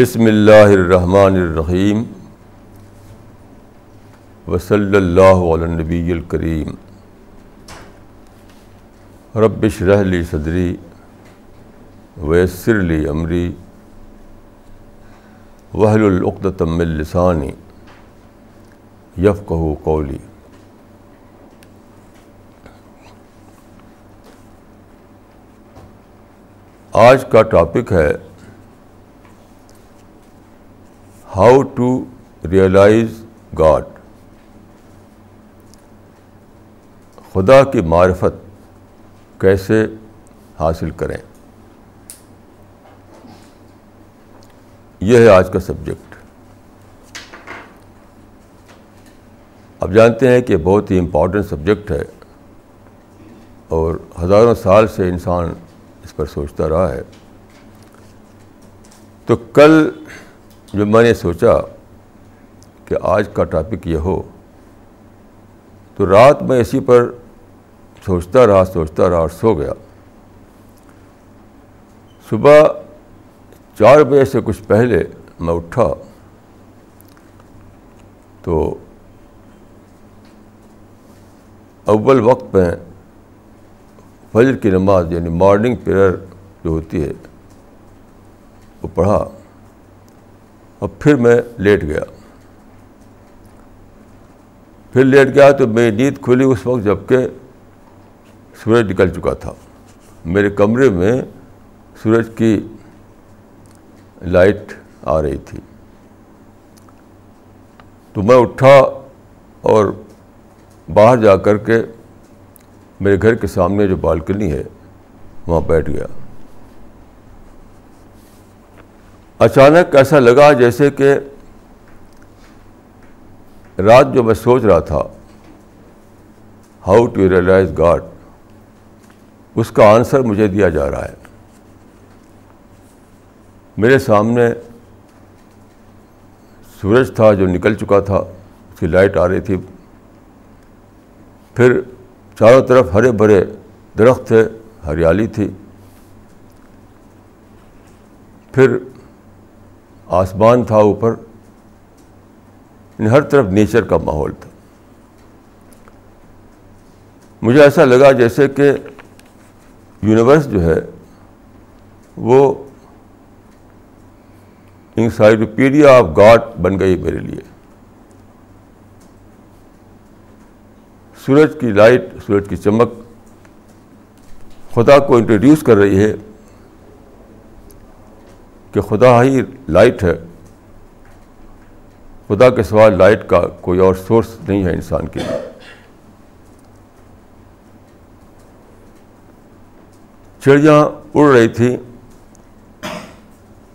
بسم اللہ الرحمن الرحیم وصلی اللہ علی نبی الکریم ربش رحلی صدری ویسر لی امری وحل العقدم السانی یفقہ قولی آج کا ٹاپک ہے ہاؤ ٹو ریئلائز گاڈ۔ خدا کی معرفت کیسے حاصل کریں؟ یہ ہے آج کا سبجیکٹ۔ اب جانتے ہیں کہ بہت ہی امپورٹنٹ سبجیکٹ ہے اور ہزاروں سال سے انسان اس پر سوچتا رہا ہے۔ تو کل جو میں نے سوچا کہ آج کا ٹاپک یہ ہو، تو رات میں اسی پر سوچتا رہا سوچتا رہا اور سو گیا۔ صبح چار بجے سے کچھ پہلے میں اٹھا تو اول وقت میں فجر کی نماز یعنی مارننگ پیئر جو ہوتی ہے، وہ پڑھا۔ اور پھر میں لیٹ گیا۔ پھر لیٹ گیا تو میری نیند کھلی اس وقت جبکہ سورج نکل چکا تھا۔ میرے کمرے میں سورج کی لائٹ آ رہی تھی۔ تو میں اٹھا اور باہر جا کر کے میرے گھر کے سامنے جو بالکنی ہے، وہاں بیٹھ گیا۔ اچانک ایسا لگا جیسے کہ رات جو میں سوچ رہا تھا ہاؤ ٹو ریئلائز گاڈ اس کا آنسر مجھے دیا جا رہا ہے۔ میرے سامنے سورج تھا جو نکل چکا تھا، اس کی لائٹ آ رہی تھی۔ پھر چاروں طرف ہرے بھرے درخت تھے، ہریالی تھی۔ پھر آسمان تھا اوپر یعنی ہر طرف نیچر کا ماحول تھا۔ مجھے ایسا لگا جیسے کہ یونیورس جو ہے، وہ انسائکلوپیڈیا آف گاڈ بن گئی میرے لیے۔ سورج کی لائٹ، سورج کی چمک خدا کو انٹروڈیوس کر رہی ہے۔ کہ خدا ہی لائٹ ہے۔ خدا کے سوا لائٹ کا کوئی اور سورس نہیں ہے انسان کے لیے۔ چڑیاں اڑ رہی تھیں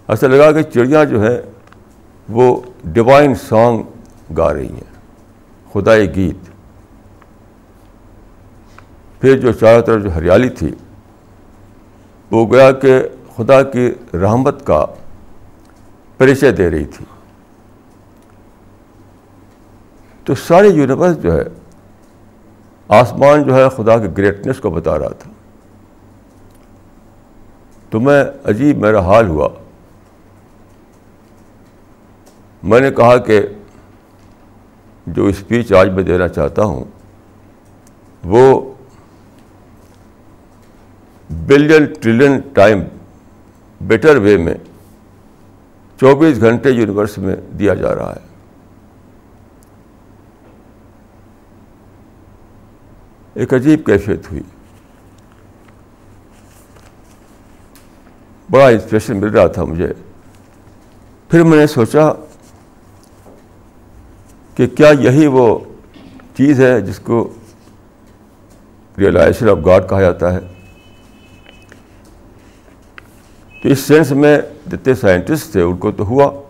ایسا لگا کہ چڑیاں جو ہیں وہ ڈیوائن سانگ گا رہی ہیں۔ خدائی گیت۔ پھر جو چاروں طرف جو ہریالی تھی، وہ گیا کہ خدا کی رحمت کا پریچے دے رہی تھی۔ تو ساری یونیورس جو ہے، آسمان جو ہے خدا کی گریٹنس کو بتا رہا تھا۔ تو میں عجیب میرا حال ہوا۔ میں نے کہا کہ جو اسپیچ آج میں دینا چاہتا ہوں، وہ billion trillion time better way میں چوبیس گھنٹے یونیورس میں دیا جا رہا ہے۔ ایک عجیب کیفیت ہوئی۔ بڑا انسپریشن مل رہا تھا مجھے۔ پھر میں نے سوچا کہ کیا یہی وہ چیز ہے جس کو ریئلائزیشن آف گاڈ کہا جاتا ہے؟ تو اس سینس میں جتنے سائنٹسٹ تھے ان کو تو ہوا۔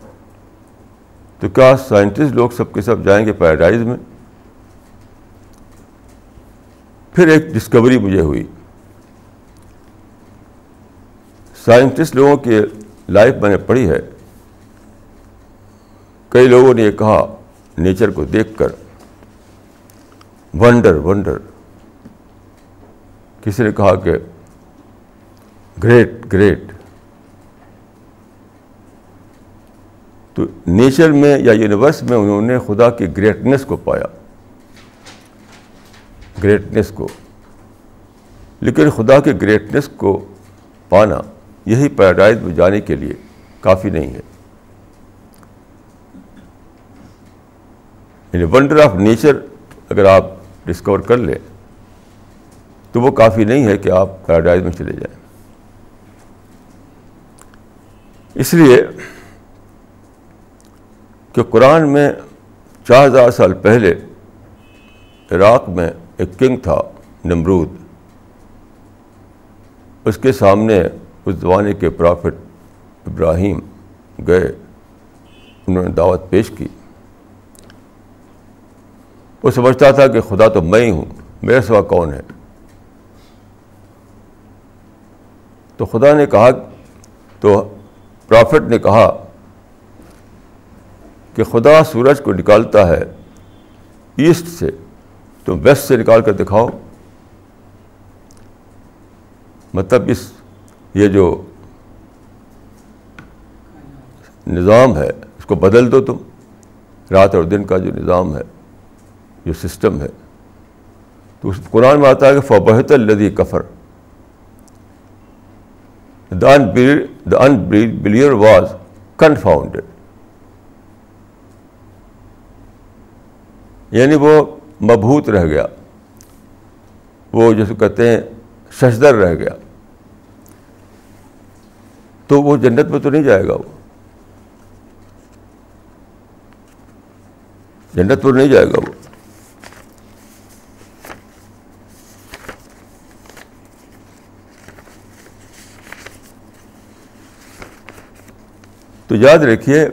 تو کیا سائنٹسٹ لوگ سب کے سب جائیں گے پیراڈائز میں؟ پھر ایک ڈسکوری مجھے ہوئی۔ سائنٹسٹ لوگوں کی لائف میں نے پڑھی ہے۔ کئی لوگوں نے یہ کہا نیچر کو دیکھ کر۔ ونڈر ونڈر کسی نے کہا کہ گریٹ گریٹ تو نیچر میں یا یونیورس میں انہوں نے خدا کی گریٹنیس کو پایا۔ گریٹنیس کو۔ لیکن خدا کے گریٹنیس کو پانا یہی پیراڈائز میں جانے کے لیے کافی نہیں ہے۔ یعنی ونڈر آف نیچر اگر آپ ڈسکور کر لیں تو وہ کافی نہیں ہے کہ آپ پیراڈائز میں چلے جائیں۔ اس لیے کہ قرآن میں چار ہزار سال پہلے عراق میں ایک کنگ تھا، نمرود۔ اس کے سامنے اس زمانے کے پرافٹ ابراہیم گئے، انہوں نے دعوت پیش کی۔ وہ سمجھتا تھا کہ خدا تو میں ہی ہوں، میرے سوا کون ہے؟ تو خدا نے کہا، تو پرافٹ نے کہا کہ خدا سورج کو نکالتا ہے ایسٹ سے، تو ویسٹ سے نکال کر دکھاؤ۔ مطلب اس، یہ جو نظام ہے، اس کو بدل دو تم۔ رات اور دن کا جو نظام ہے، جو سسٹم ہے۔ تو اس قرآن میں آتا ہے کہ فبحت الدی کفر۔ دا ان بلیئر واز کنفاؤنڈیڈ یعنی وہ مبہوت رہ گیا۔ وہ جیسے کہتے ہیں ششدر رہ گیا۔ تو وہ جنت میں تو نہیں جائے گا وہ۔ جنت میں نہیں جائے گا وہ۔ تو یاد رکھیے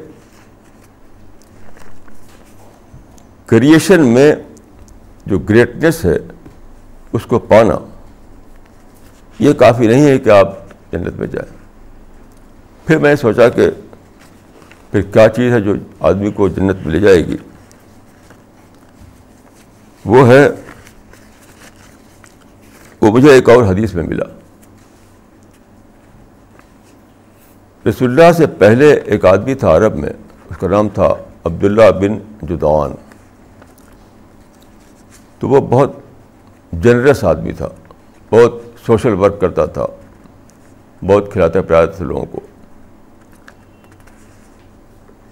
کریشن میں جو گریٹنیس ہے، اس کو پانا یہ کافی نہیں ہے کہ آپ جنت میں جائیں۔ پھر میں سوچا کہ پھر کیا چیز ہے جو آدمی کو جنت میں لے جائے گی؟ وہ ہے، وہ مجھے ایک اور حدیث میں ملا۔ رسول اللہ سے پہلے ایک آدمی تھا عرب میں، اس کا نام تھا عبداللہ بن جدوان تو وہ بہت جنرس آدمی تھا، بہت سوشل ورک کرتا تھا، بہت کھلاتا پلاتا تھا لوگوں کو۔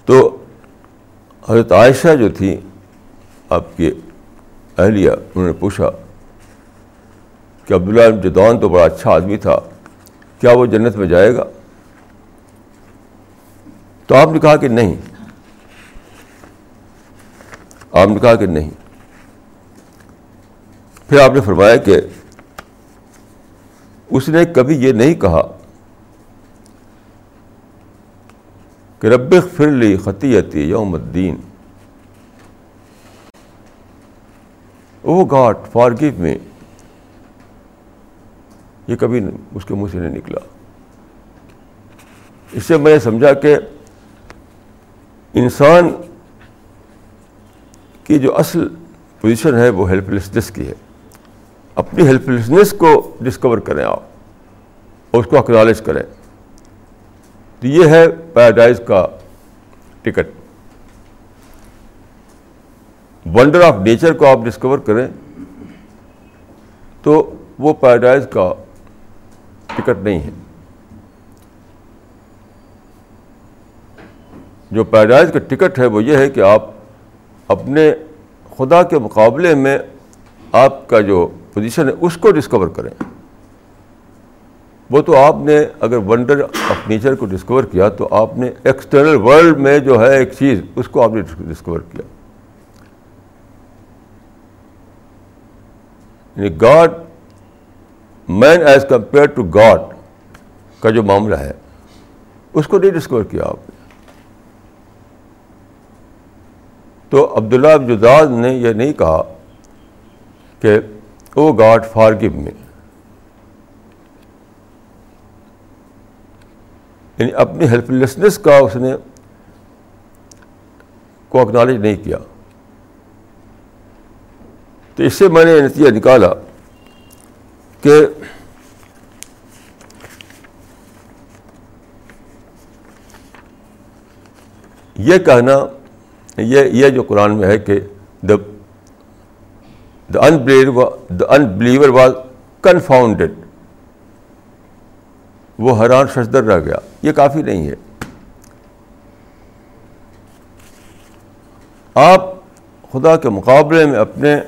تو حضرت عائشہ جو تھی، آپ کی اہلیہ، انہوں نے پوچھا کہ عبداللہ جدوان تو بڑا اچھا آدمی تھا، کیا وہ جنت میں جائے گا؟ تو آپ نے کہا کہ نہیں۔ آپ نے کہا کہ نہیں۔ پھر آپ نے فرمایا کہ اس نے کبھی یہ نہیں کہا کہ رب فرلی خطیتی یوم الدین۔ او گاڈ فار گیو میں یہ کبھی اس کے منہ سے نہیں نکلا۔ اس سے میں سمجھا کہ انسان کی جو اصل پوزیشن ہے وہ ہیلپ لیسنس کی ہے۔ اپنی ہیلپ لیسنس کو ڈسکور کریں آپ، اور اس کو اکنالج کریں۔ تو یہ ہے پیراڈائز کا ٹکٹ ونڈر آف نیچر کو آپ ڈسکور کریں، تو وہ پیراڈائز کا ٹکٹ نہیں ہے۔ جو پیراڈائز کا ٹکٹ ہے، وہ یہ ہے کہ آپ اپنے خدا کے مقابلے میں آپ کا جو پوزیشن ہے، اس کو ڈسکور کریں۔ وہ تو آپ نے اگر ونڈر آف نیچر کو ڈسکور کیا تو آپ نے ایکسٹرنل ورلڈ میں جو ہے ایک چیز، اس کو آپ نے ڈسکور کیا۔ یعنی God man as compare to God کا جو معاملہ ہے، اس کو نہیں ڈسکور کیا آپ نے۔ تو عبداللہ ابجداد نے یہ نہیں کہا کہ oh God forgive me یعنی اپنی ہیلپ لیسنس کا اس نے کو اکنالج نہیں کیا۔ تو اس سے میں نے نتیجہ نکالا کہ یہ کہنا، یہ یہ جو قرآن میں ہے کہ دا دا ان دا ان بلیور واز کنفاؤنڈیڈ وہ حیران ششدر رہ گیا۔ یہ کافی نہیں ہے۔ آپ خدا کے مقابلے میں اپنے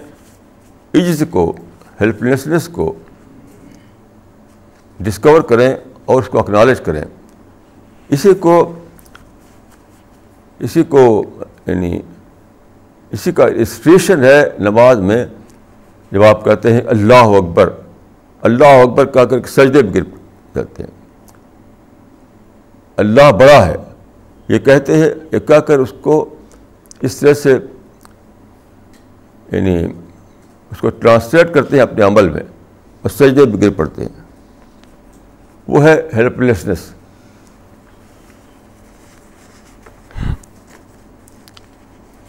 عجز کو ہیلپ لیسنس کو ڈسکور کریں اور اس کو اکنالج کریں۔ اسی کو اسی کو یعنی اسی کا اسٹیشن ہے نماز میں۔ جب آپ کہتے ہیں اللہ اکبر اللہ اکبر کہہ کر سجدے بھی گر جاتے ہیں۔ اللہ بڑا ہے۔ یہ کہتے ہیں، یہ کہہ کر اس کو اس طرح سے یعنی اس کو ٹرانسلیٹ کرتے ہیں اپنے عمل میں اور سجدے بھی گر پڑتے ہیں۔ وہ ہے ہیلپ لیسنس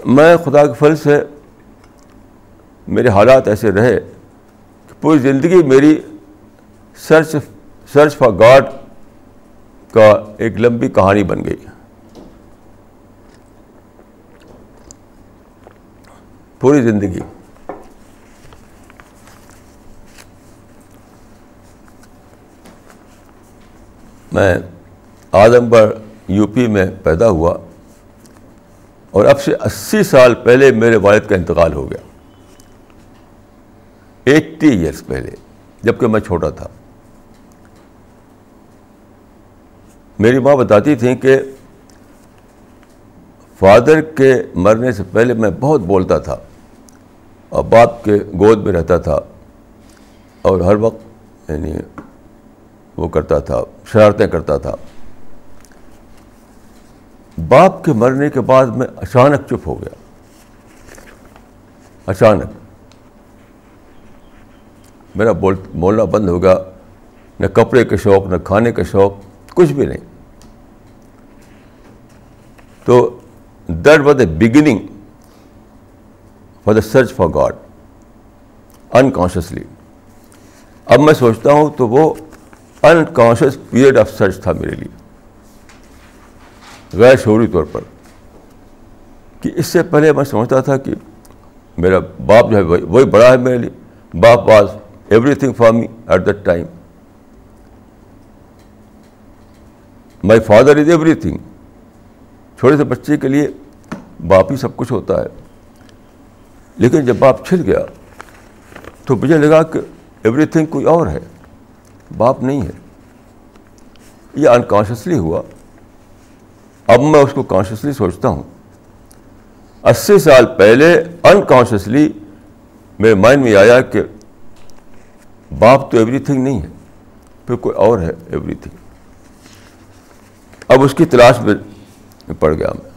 میں خدا کے پھل سے میرے حالات ایسے رہے کہ پوری زندگی میری سرچ سرچ فار گاڈ کا ایک لمبی کہانی بن گئی۔ پوری زندگی۔ میں آدم گڑھ یو پی میں پیدا ہوا اور اب سے اسی سال پہلے میرے والد کا انتقال ہو گیا۔ ایٹی ایئرس پہلے، جبکہ میں چھوٹا تھا۔ میری ماں بتاتی تھیں کہ فادر کے مرنے سے پہلے میں بہت بولتا تھا اور باپ کے گود میں رہتا تھا اور ہر وقت یعنی وہ کرتا تھا، شرارتیں کرتا تھا۔ باپ کے مرنے کے بعد میں اچانک چپ ہو گیا۔ اچانک۔ میرا بول بولنا بند ہو گیا نہ کپڑے کے شوق، نہ کھانے کا شوق، کچھ بھی نہیں۔ تو that was a beginning for the search for God unconsciously اب میں سوچتا ہوں تو وہ انکانشیس پیریڈ آف سرچ تھا میرے لیے۔ غیر شعوری طور پر۔ کہ اس سے پہلے میں سمجھتا تھا کہ میرا باپ جو ہے، وہی بڑا ہے میرے لیے۔ باپ was everything for me at that time my father is everything چھوٹے سے بچے کے لیے باپ ہی سب کچھ ہوتا ہے. لیکن جب باپ چھل گیا تو مجھے لگا کہ ایوری تھنگ کوئی اور ہے. باپ نہیں ہے. یہ انکانشیسلی ہوا. اب میں اس کو کانشیسلی سوچتا ہوں. اسی سال پہلے انکانشیسلی میرے مائنڈ میں آیا کہ باپ تو ایوری تھنگ نہیں ہے، پھر کوئی اور ہے ایوری تھنگ اب اس کی تلاش میں پڑ گیا میں۔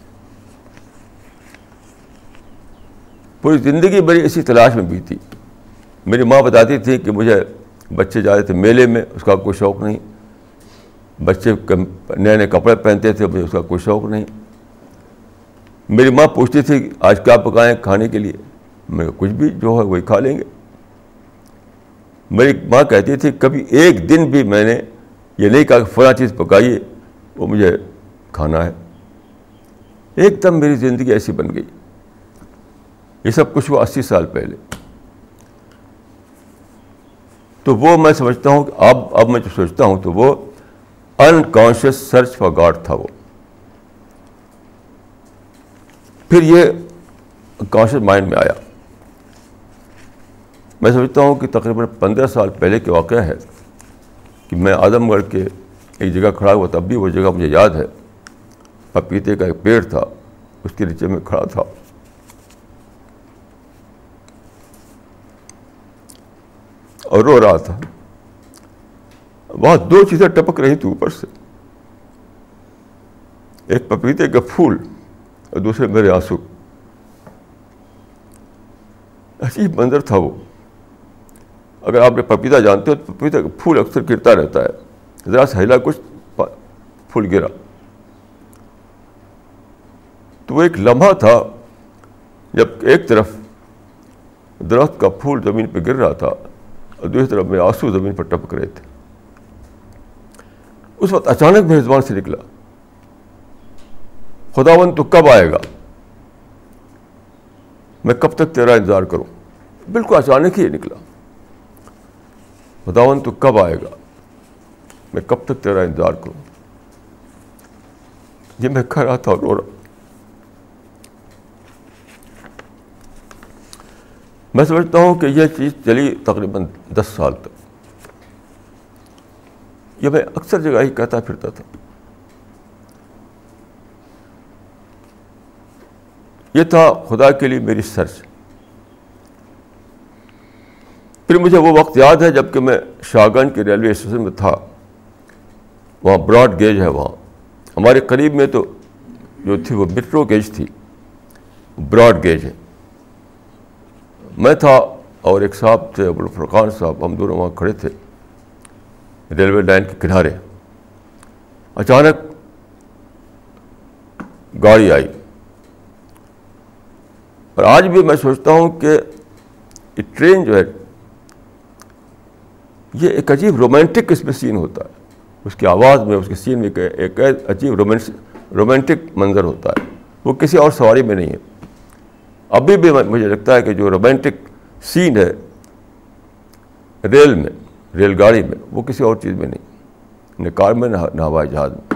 پوری زندگی میری اسی تلاش میں بھی تھی میری ماں بتاتی تھی کہ مجھے بچے جاتے تھے میلے میں، اس کا کوئی شوق نہیں۔ بچے نئے نئے کپڑے پہنتے تھے، مجھے اس کا کوئی شوق نہیں۔ میری ماں پوچھتی تھی، آج کیا پکائیں کھانے کے لیے؟ میں کچھ بھی جو ہے وہی کھا لیں گے۔ میری ماں کہتی تھی، کبھی ایک دن بھی میں نے یہ نہیں کہا کہ فلاں چیز پکائیے، وہ مجھے کھانا ہے۔ ایک دم میری زندگی ایسی بن گئی۔ یہ سب کچھ ہوا اسی سال پہلے۔ تو وہ میں سمجھتا ہوں کہ اب اب میں جو سوچتا ہوں تو وہ انکانشیس سرچ فار گاڈ تھا وہ۔ پھر یہ کانشیس مائنڈ میں آیا۔ میں سمجھتا ہوں کہ تقریباً پندرہ سال پہلے کے واقعہ ہے کہ میں اعظم گڑھ کے ایک جگہ کھڑا ہوا تب بھی وہ جگہ مجھے یاد ہے۔ پپیتے کا ایک پیڑ تھا، اس کے نیچے میں کھڑا تھا۔ اور رو رہا تھا۔ وہاں دو چیزیں ٹپک رہی تھی اوپر سے۔ ایک پپیتے کا پھول اور دوسرے میرے آنسو۔ عجیب منظر تھا وہ۔ اگر آپ نے پپیتا جانتے ہو تو پپیتا کا پھول اکثر گرتا رہتا ہے۔ ذرا سا ہلا کچھ پھول گرا۔ تو وہ ایک لمحہ تھا جب ایک طرف درخت کا پھول زمین پہ گر رہا تھا اور دوسری طرف میں آنسو زمین پر ٹپک رہے تھے۔ اس وقت اچانک میرے زبان سے نکلا۔ خداون تو کب آئے گا؟ میں کب تک تیرا انتظار کروں؟ بالکل اچانک ہی نکلا۔ خداون تو کب آئے گا؟ میں کب تک تیرا انتظار کروں؟ یہ میں کہہ رہا تھا رو رہا۔ میں سمجھتا ہوں کہ یہ چیز چلی تقریباً دس سال تک۔ یہ میں اکثر جگہ ہی کہتا پھرتا تھا۔ یہ تھا خدا کے لیے میری سرچ پھر مجھے وہ وقت یاد ہے جبکہ میں شاہگنج کے ریلوے اسٹیشن میں تھا۔ وہاں براڈ گیج ہے وہاں۔ ہمارے قریب میں تو جو تھی وہ میٹرو گیج تھی۔ براڈ گیج ہے۔ میں تھا اور ایک صاحب تھے ابوالفرقان صاحب، ہم دونوں وہاں کھڑے تھے۔ ریلوے لائن کے کنارے۔ اچانک گاڑی آئی۔ اور آج بھی میں سوچتا ہوں کہ یہ ٹرین جو ہے یہ ایک عجیب رومانٹک اس میں سین ہوتا ہے۔ اس کی آواز میں، اس کے سین میں ایک عجیب رومانٹک منظر ہوتا ہے۔ وہ کسی اور سواری میں نہیں ہے۔ ابھی بھی مجھے لگتا ہے کہ جو رومانٹک سین ہے، ریل میں ریل گاڑی میں، وہ کسی اور چیز میں نہیں۔ نہ کار میں، نہ ہوائی جہاز میں۔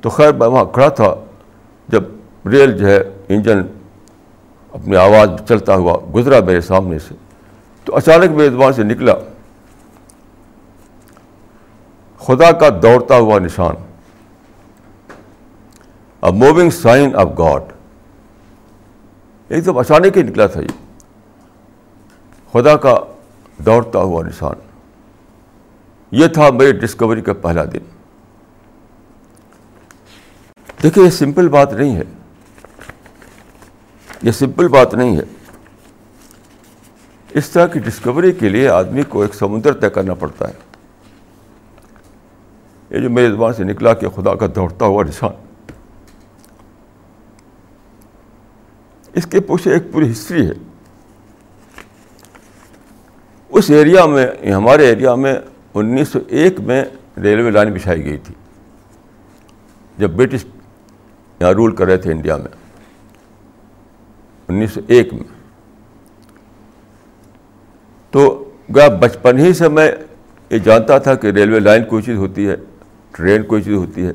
تو خیر، میں وہاں کھڑا تھا۔ جب ریل جو ہے، انجن اپنی آواز چلتا ہوا گزرا میرے سامنے سے، تو اچانک میرے زبان سے نکلا۔ خدا کا دوڑتا ہوا نشان. A moving sign of God ایک دم اچانک ہی نکلا تھا یہ. خدا کا دوڑتا ہوا نشان. یہ تھا میری ڈسکوری کا پہلا دن. دیکھیے یہ سمپل بات نہیں ہے. یہ سمپل بات نہیں ہے. اس طرح کی ڈسکوری کے لیے آدمی کو ایک سمندر طے کرنا پڑتا ہے. یہ جو میرے زبان سے نکلا کہ خدا کا دوڑتا ہوا نشان۔ اس کے پیچھے ایک پوری ہسٹری ہے۔ اس ایریا میں ہمارے ایریا میں انیس سو ایک میں ریلوے لائن بچھائی گئی تھی۔ جب برٹش یہاں رول کر رہے تھے انڈیا میں۔ انیس سو ایک میں۔ تو گیا بچپن ہی سے میں یہ جانتا تھا کہ ریلوے لائن کوئی چیز ہوتی ہے۔ ٹرین کوئی چیز ہوتی ہے۔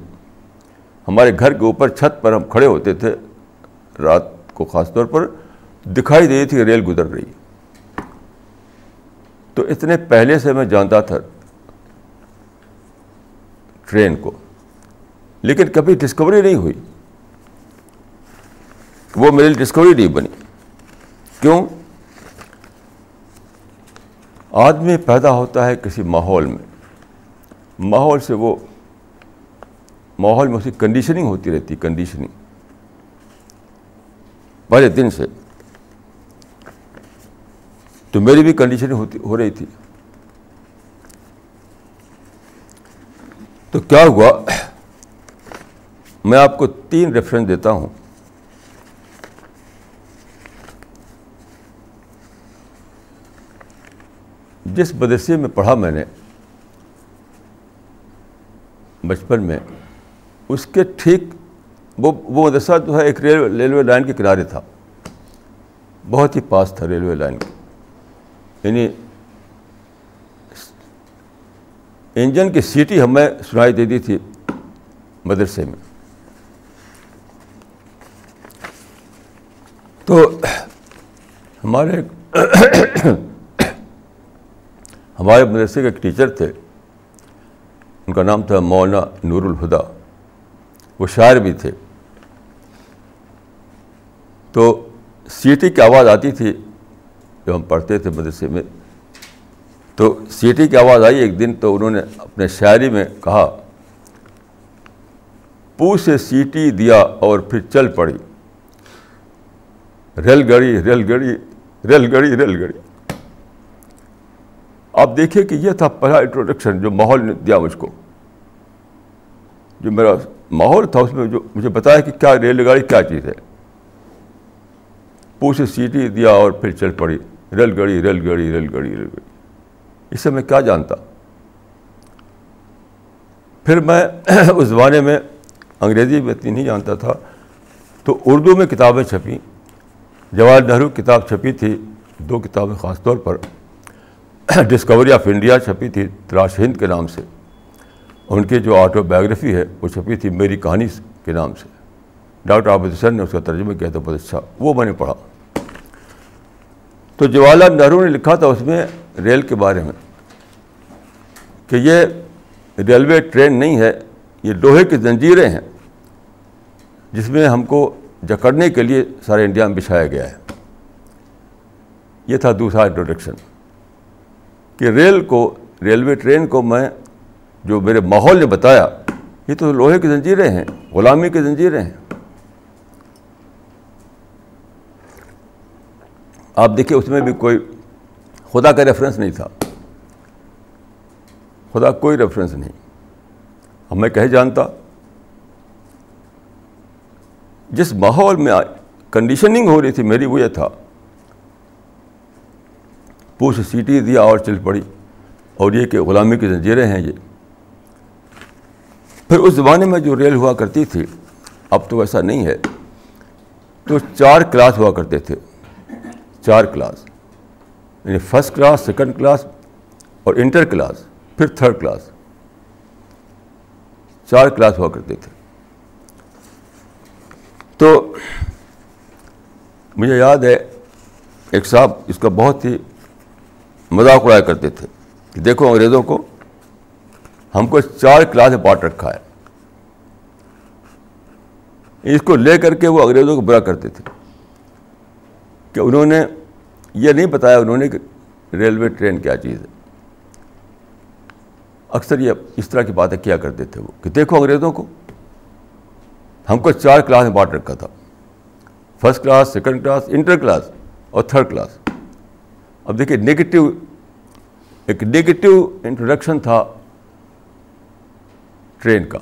ہمارے گھر کے اوپر چھت پر ہم کھڑے ہوتے تھے۔ رات کو خاص طور پر دکھائی دے رہی تھی کہ ریل گزر رہی۔ تو اتنے پہلے سے میں جانتا تھا ٹرین کو، لیکن کبھی ڈسکوری نہیں ہوئی۔ وہ میری ڈسکوری نہیں بنی۔ کیوں؟ آدمی پیدا ہوتا ہے کسی ماحول میں۔ ماحول سے وہ ماحول میں اس کی کنڈیشننگ ہوتی رہتی کنڈیشننگ پہلے دن سے۔ تو میری بھی کنڈیشننگ ہوتی، ہو رہی تھی۔ تو کیا ہوا؟ میں آپ کو تین ریفرنس دیتا ہوں۔ جس مدرسے میں پڑھا میں نے، بچپن میں اس کے ٹھیک وہ وہ مدرسہ جو ہے ایک ریلوے ریلوے لائن کے کنارے تھا۔ بہت ہی پاس تھا ریلوے لائن کے۔ یعنی انجن کی سیٹی ہمیں سنائی دے دی تھی مدرسے میں۔ تو ہمارے ہمارے مدرسے کے ایک ٹیچر تھے۔ ان کا نام تھا مولانا نور الہدا وہ شاعر بھی تھے۔ تو سیٹی کی آواز آتی تھی جب ہم پڑھتے تھے مدرسے میں۔ تو سیٹی کی آواز آئی ایک دن تو انہوں نے اپنے شاعری میں کہا پو سے سیٹی دیا اور پھر چل پڑی۔ ریل گڑی ریل گڑی ریل گڑی ریل گڑی آپ دیکھیے کہ یہ تھا پہلا انٹروڈکشن جو ماحول نے دیا مجھ کو، جو میرا ماحول تھا، اس میں جو مجھے بتایا کہ کیا ریل گاڑی، کیا چیز ہے۔ پو سے سیٹی دیا اور پھر چل پڑی۔ ریل گڑی ریل گڑی ریل گڑی ریل گڑی اس سے میں کیا جانتا؟ پھر میں اس زمانے میں انگریزی میں اتنی نہیں جانتا تھا۔ تو اردو میں کتابیں چھپیں۔ جواہر نہرو کتاب چھپی تھی، دو کتابیں خاص طور پر ڈسکوری آف انڈیا چھپی تھی تلاش ہند کے نام سے۔ ان کی جو آٹو بایوگرافی ہے، وہ چھپی تھی میری کہانی کے نام سے۔ ڈاکٹر عابد حسین نے اس کا ترجمہ کیا تھا، بہت اچھا۔ وہ میں نے پڑھا۔ تو جواہر لال نہرو نے لکھا تھا اس میں ریل کے بارے میں کہ یہ ریلوے ٹرین نہیں ہے، یہ لوہے کی زنجیریں ہیں، جس میں ہم کو جکڑنے کے لیے سارے انڈیا میں بچھایا گیا ہے۔ یہ تھا دوسرا انٹروڈکشن کہ ریل کو، ریلوے ٹرین کو میں جو میرے ماحول نے بتایا، یہ تو لوہے کی زنجیریں ہیں، غلامی کی زنجیریں ہیں۔ آپ دیکھیے، اس میں بھی کوئی خدا کا ریفرنس نہیں تھا۔ خدا کوئی ریفرنس نہیں۔ اب میں کہہ جانتا۔ جس ماحول میں کنڈیشننگ ہو رہی تھی، میری وہ یہ تھا۔ پوچھ سیٹی دیا اور چل پڑی۔ اور یہ کہ غلامی کی زنجیریں ہیں یہ۔ پھر اس زمانے میں جو ریل ہوا کرتی تھی، اب تو ایسا نہیں ہے۔ تو چار کلاس ہوا کرتے تھے۔ چار کلاس۔ یعنی فرسٹ کلاس، سیکنڈ کلاس اور انٹر کلاس، پھر تھرڈ کلاس۔ چار کلاس ہوا کرتے تھے۔ تو مجھے یاد ہے، ایک صاحب اس کا بہت ہی مذاق اڑایا کرتے تھے۔ کہ دیکھو انگریزوں کو ہم کو چار کلاس میں بانٹ رکھا ہے۔ اس کو لے کر کے وہ انگریزوں کو برا کرتے تھے۔ کہ انہوں نے یہ نہیں بتایا انہوں نے کہ ریلوے ٹرین کیا چیز ہے۔ اکثر یہ اس طرح کی باتیں کیا کرتے تھے وہ، کہ دیکھو انگریزوں کو۔ ہم کو چار کلاس میں بانٹ رکھا تھا۔ First class, second class, inter class اور تھرڈ کلاس۔ اب دیکھیے نگیٹو ایک نگیٹو انٹروڈکشن تھا۔ ٹرین کا،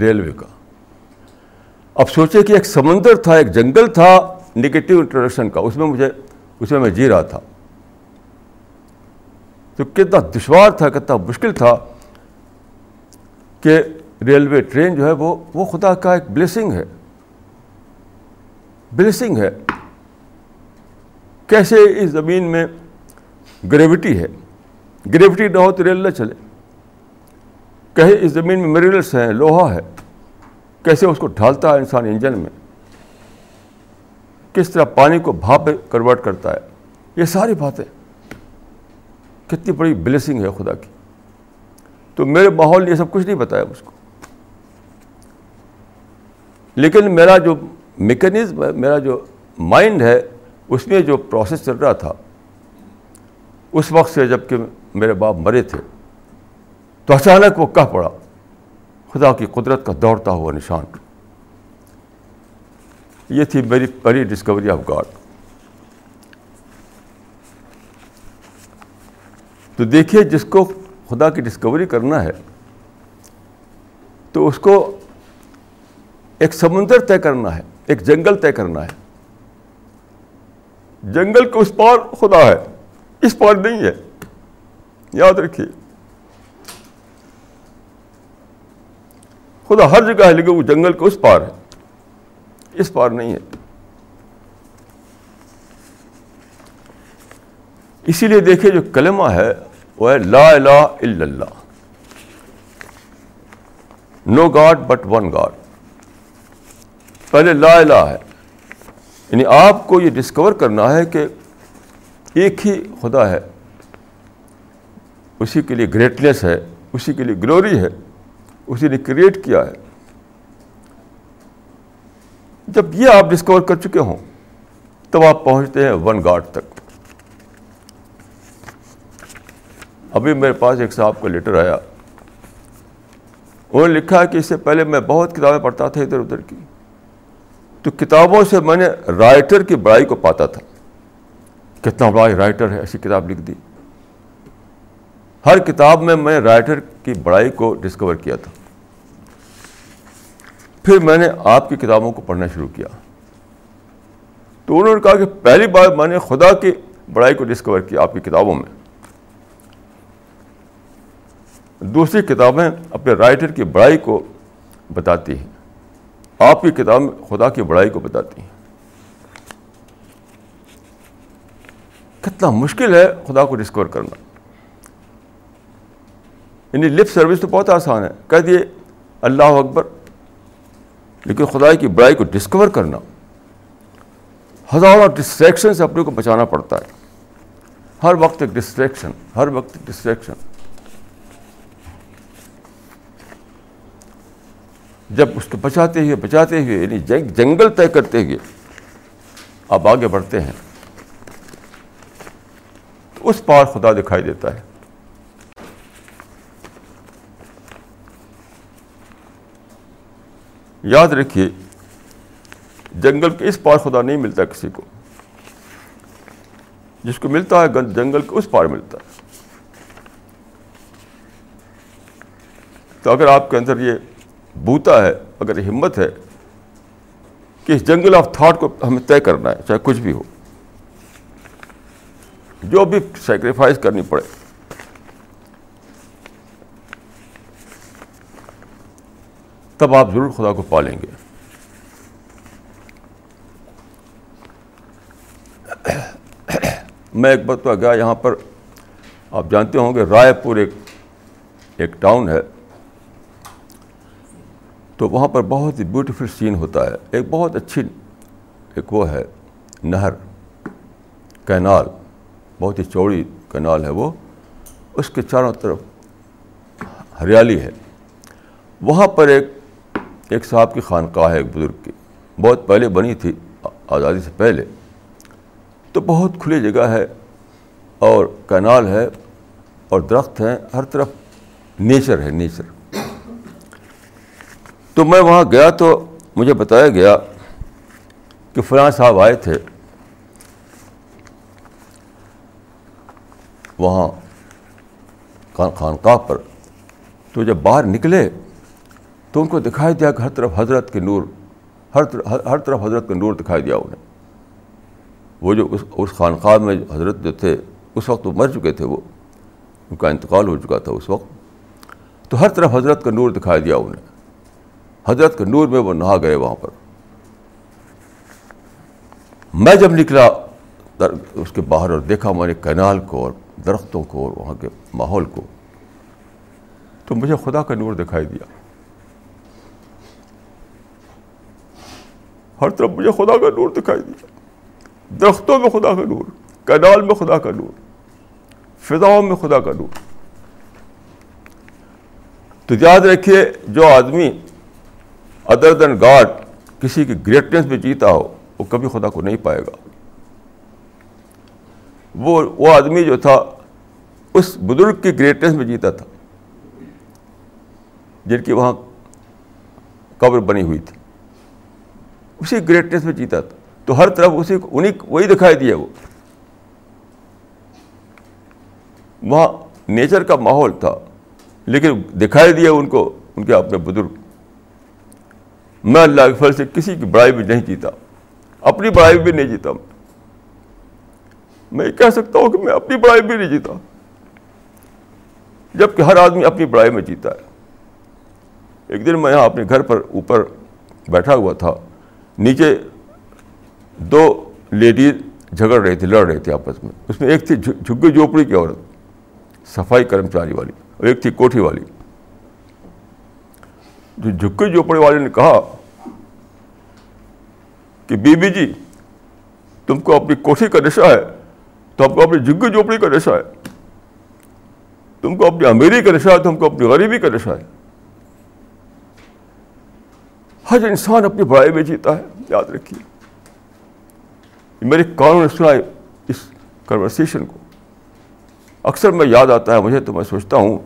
ریلوے کا۔ اب سوچے کہ ایک سمندر تھا، ایک جنگل تھا نگیٹو انٹروڈکشن کا، اس میں مجھے، اس میں میں جی رہا تھا۔ تو کتنا دشوار تھا، کتنا مشکل تھا کہ ریلوے ٹرین جو ہے وہ وہ خدا کا ایک بلیسنگ ہے۔ بلیسنگ ہے۔ کیسے اس زمین میں گریوٹی ہے؟ گریوٹی نہ ہو تو ریل نہ چلے۔ کہے اس زمین میں میرینرس ہیں، لوہا ہے۔ کیسے اس کو ڈھالتا ہے انسان انجن میں؟ کس طرح پانی کو بھاپ کنورٹ کرتا ہے؟ یہ ساری باتیں۔ کتنی بڑی بلیسنگ ہے خدا کی۔ تو میرے ماحول نے یہ سب کچھ نہیں بتایا مجھ کو۔ لیکن میرا جو میکینزم ہے، میرا جو مائنڈ ہے، اس میں جو پروسیس چل رہا تھا، اس وقت سے جبکہ میرے باپ مرے تھے۔ تو اچانک وہ کہہ پڑا، خدا کی قدرت کا دوڑتا ہوا نشان۔ یہ تھی میری پہلی ڈسکوری آف گاڈ تو دیکھیے جس کو خدا کی ڈسکوری کرنا ہے، تو اس کو ایک سمندر طے کرنا ہے، ایک جنگل طے کرنا ہے۔ جنگل کے اس پار خدا ہے، اس پار نہیں ہے۔ یاد رکھیے۔ خدا ہر جگہ ہے لیکن وہ جنگل کے اس پار ہے۔ اس پار نہیں ہے۔ اسی لیے دیکھیے جو کلمہ ہے وہ ہے لا الہ الا اللہ۔ No God but one God پہلے لا الہ ہے۔ یعنی آپ کو یہ ڈسکور کرنا ہے کہ ایک ہی خدا ہے۔ اسی کے لیے گریٹنیس ہے، اسی کے لیے گلوری ہے۔ اسی نے کریٹ کیا ہے۔ جب یہ آپ ڈسکور کر چکے ہوں، تب آپ پہنچتے ہیں ون گاڈ تک۔ ابھی میرے پاس ایک صاحب کا لیٹر آیا۔ انہوں نے لکھا کہ اس سے پہلے میں بہت کتابیں پڑھتا تھا ادھر ادھر کی۔ تو کتابوں سے میں نے رائٹر کی بڑائی کو پاتا تھا۔ کتنا بڑا رائٹر ہے، ایسی کتاب لکھ دی۔ ہر کتاب میں میں رائٹر کی بڑائی کو ڈسکور کیا تھا۔ پھر میں نے آپ کی کتابوں کو پڑھنا شروع کیا۔ تو انہوں نے کہا کہ پہلی بار میں نے خدا کی بڑائی کو ڈسکور کیا آپ کی کتابوں میں۔ دوسری کتابیں اپنے رائٹر کی بڑائی کو بتاتی ہیں۔ آپ کی کتاب خدا کی بڑائی کو بتاتی ہیں۔ کتنا مشکل ہے خدا کو ڈسکور کرنا۔ یعنی لپ سروس تو بہت آسان ہے۔ کہہ دیے، اللہ اکبر۔ لیکن خدا کی بڑائی کو ڈسکور کرنا۔ ہزاروں ڈسٹریکشن سے اپنے کو بچانا پڑتا ہے۔ ہر وقت ایک ڈسٹریکشن ہر وقت ایک ڈسٹریکشن جب اس کو بچاتے ہوئے بچاتے ہوئے یعنی جنگل طے کرتے ہوئے آپ آگے بڑھتے ہیں۔ تو اس پار خدا دکھائی دیتا ہے۔ یاد رکھیے، جنگل کے اس پار خدا نہیں ملتا کسی کو۔ جس کو ملتا ہے جنگل کے اس پار ملتا ہے۔ تو اگر آپ کے اندر یہ بوتا ہے، اگر ہمت ہے کہ اس جنگل آف تھاٹ کو ہمیں طے کرنا ہے، چاہے کچھ بھی ہو، جو بھی سیکریفائز کرنی پڑے۔ تب آپ ضرور خدا کو پالیں گے۔ میں ایک بات تو گیا یہاں پر۔ آپ جانتے ہوں گے، رائے پور ایک ایک ٹاؤن ہے۔ تو وہاں پر بہت ہی بیوٹیفل سین ہوتا ہے۔ ایک بہت اچھی، ایک وہ ہے، نہر، کینال۔ بہت ہی چوڑی کینال ہے وہ۔ اس کے چاروں طرف ہریالی ہے۔ وہاں پر ایک ایک صاحب کی خانقاہ ہے ایک بزرگ کی۔ بہت پہلے بنی تھی، آزادی سے پہلے۔ تو بہت کھلی جگہ ہے اور کینال ہے اور درخت ہیں، ہر طرف نیچر ہے، نیچر۔ تو میں وہاں گیا تو مجھے بتایا گیا کہ فلاں صاحب آئے تھے۔ وہاں خانقاہ پر۔ تو جب باہر نکلے تو ان کو دکھائی دیا کہ ہر طرف حضرت کے نور، ہر ہر طرف حضرت کا نور دکھائی دیا انہیں۔ وہ جو اس اس خانقاہ میں حضرت جو تھے، اس وقت وہ مر چکے تھے، وہ، ان کا انتقال ہو چکا تھا اس وقت۔ تو ہر طرف حضرت کا نور دکھائی دیا انہیں۔ حضرت کے نور میں وہ نہا گئے وہاں پر۔ میں جب نکلا اس کے باہر اور دیکھا میں نے کینال کو اور درختوں کو اور وہاں کے ماحول کو، تو مجھے خدا کا نور دکھائی دیا۔ ہر طرف مجھے خدا کا نور دکھائی دیا۔ درختوں میں خدا کا نور کینال میں خدا کا نور، فضاؤں میں خدا کا نور۔ تو یاد رکھیے، جو آدمی ادر دین گاڈ کسی کی گریٹنس میں جیتا ہو، وہ کبھی خدا کو نہیں پائے گا۔ وہ وہ آدمی جو تھا، اس بزرگ کی گریٹنس میں جیتا تھا، جن کی وہاں قبر بنی ہوئی تھی۔ اسی گریٹنس میں جیتا تھا۔ تو ہر طرف اسی انہیں وہی دکھائی دیا وہ۔ وہاں نیچر کا ماحول تھا، لیکن دکھائی دیا ان کو، ان کے اپنے بزرگ۔ میں اللہ کے فل سے کسی کی بڑائی بھی نہیں جیتا۔ اپنی بڑائی بھی نہیں جیتا۔ میں کہہ سکتا ہوں کہ میں اپنی بڑائی بھی نہیں جیتا۔ جبکہ ہر آدمی اپنی بڑائی میں جیتا ہے۔ ایک دن میں یہاں اپنے گھر پر اوپر بیٹھا ہوا تھا۔ نیچے دو لیڈیز جھگڑ رہی تھی، لڑ رہی تھی آپس میں۔ اس میں ایک تھی جھگی جھوپڑی کی عورت، صفائی کرمچاری والی، اور ایک تھی کوٹھی والی۔ جو جھکی جھوپڑی والے نے کہا کہ بی بی جی تم کو اپنی کوٹھی کا نشہ ہے، تو ہم کو اپنی جھگی جھوپڑی کا نشہ ہے۔ تم کو اپنی امیری کا نشہ ہے، تو ہم کو اپنی غریبی کا نشہ ہے۔ ہر انسان اپنی بڑائی میں جیتا ہے، یاد رکھیے۔ میرے کانوں نے سنا اس کنورسیشن کو۔ اکثر میں یاد آتا ہے مجھے، تو میں سوچتا ہوں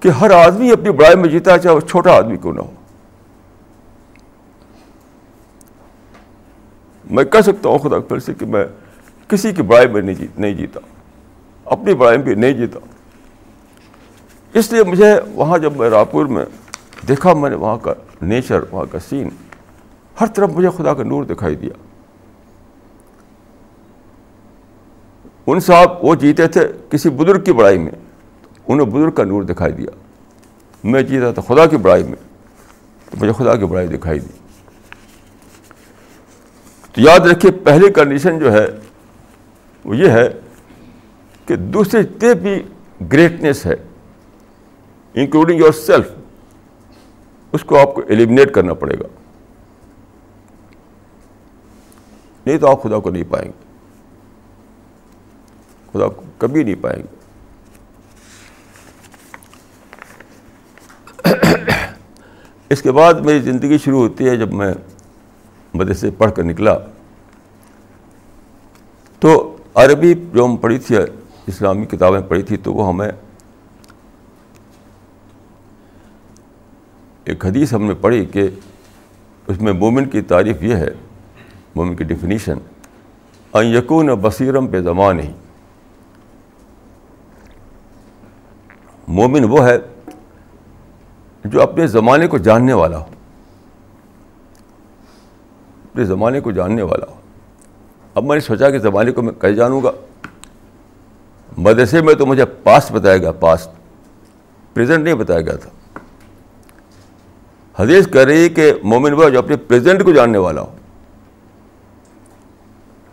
کہ ہر آدمی اپنی بڑائی میں جیتا ہے، چاہے وہ چھوٹا آدمی کیوں نہ ہو۔ میں کہہ سکتا ہوں خدا پھر سے کہ میں کسی کی بڑائی میں نہیں جی-، جیتا۔ اپنی بڑائی میں نہیں جیتا۔ اس لیے مجھے وہاں جب میں راپور میں دیکھا میں نے وہاں کا نیچر، وہاں کا سین۔ ہر طرف مجھے خدا کا نور دکھائی دیا۔ ان صاحب وہ جیتے تھے کسی بزرگ کی بڑائی میں۔ انہیں بزرگ کا نور دکھائی دیا۔ میں جیتا تھا خدا کی بڑائی میں۔ تو مجھے خدا کی بڑائی دکھائی دی۔ تو یاد رکھیے، پہلی کنڈیشن جو ہے، وہ یہ ہے کہ دوسرے جتنے بھی گریٹنیس ہے انکلوڈنگ یور سیلف اس کو آپ کو ایلیمنیٹ کرنا پڑے گا۔ نہیں تو آپ خدا کو نہیں پائیں گے۔ خدا کو کبھی نہیں پائیں گے۔ اس کے بعد میری زندگی شروع ہوتی ہے جب میں مدرسے پڑھ کر نکلا۔ تو عربی جو ہم پڑھی تھی، اسلامی کتابیں پڑھی تھی، تو وہ ہمیں ایک حدیث ہم نے پڑھی کہ اس میں مومن کی تعریف یہ ہے، مومن کی ڈیفینیشن یقون بصیرم پہ زمان ہی مومن وہ ہے جو اپنے زمانے کو جاننے والا ہو، اپنے زمانے کو جاننے والا ہو۔ اب میں نے سوچا کہ زمانے کو میں کیسے جانوں گا؟ مدرسے میں تو مجھے پاسٹ بتایا گیا پاسٹ پریزنٹ نہیں بتایا گیا تھا۔ حدیث کہہ رہی کہ مومن وہ جو اپنے پریزنٹ کو جاننے والا ہو۔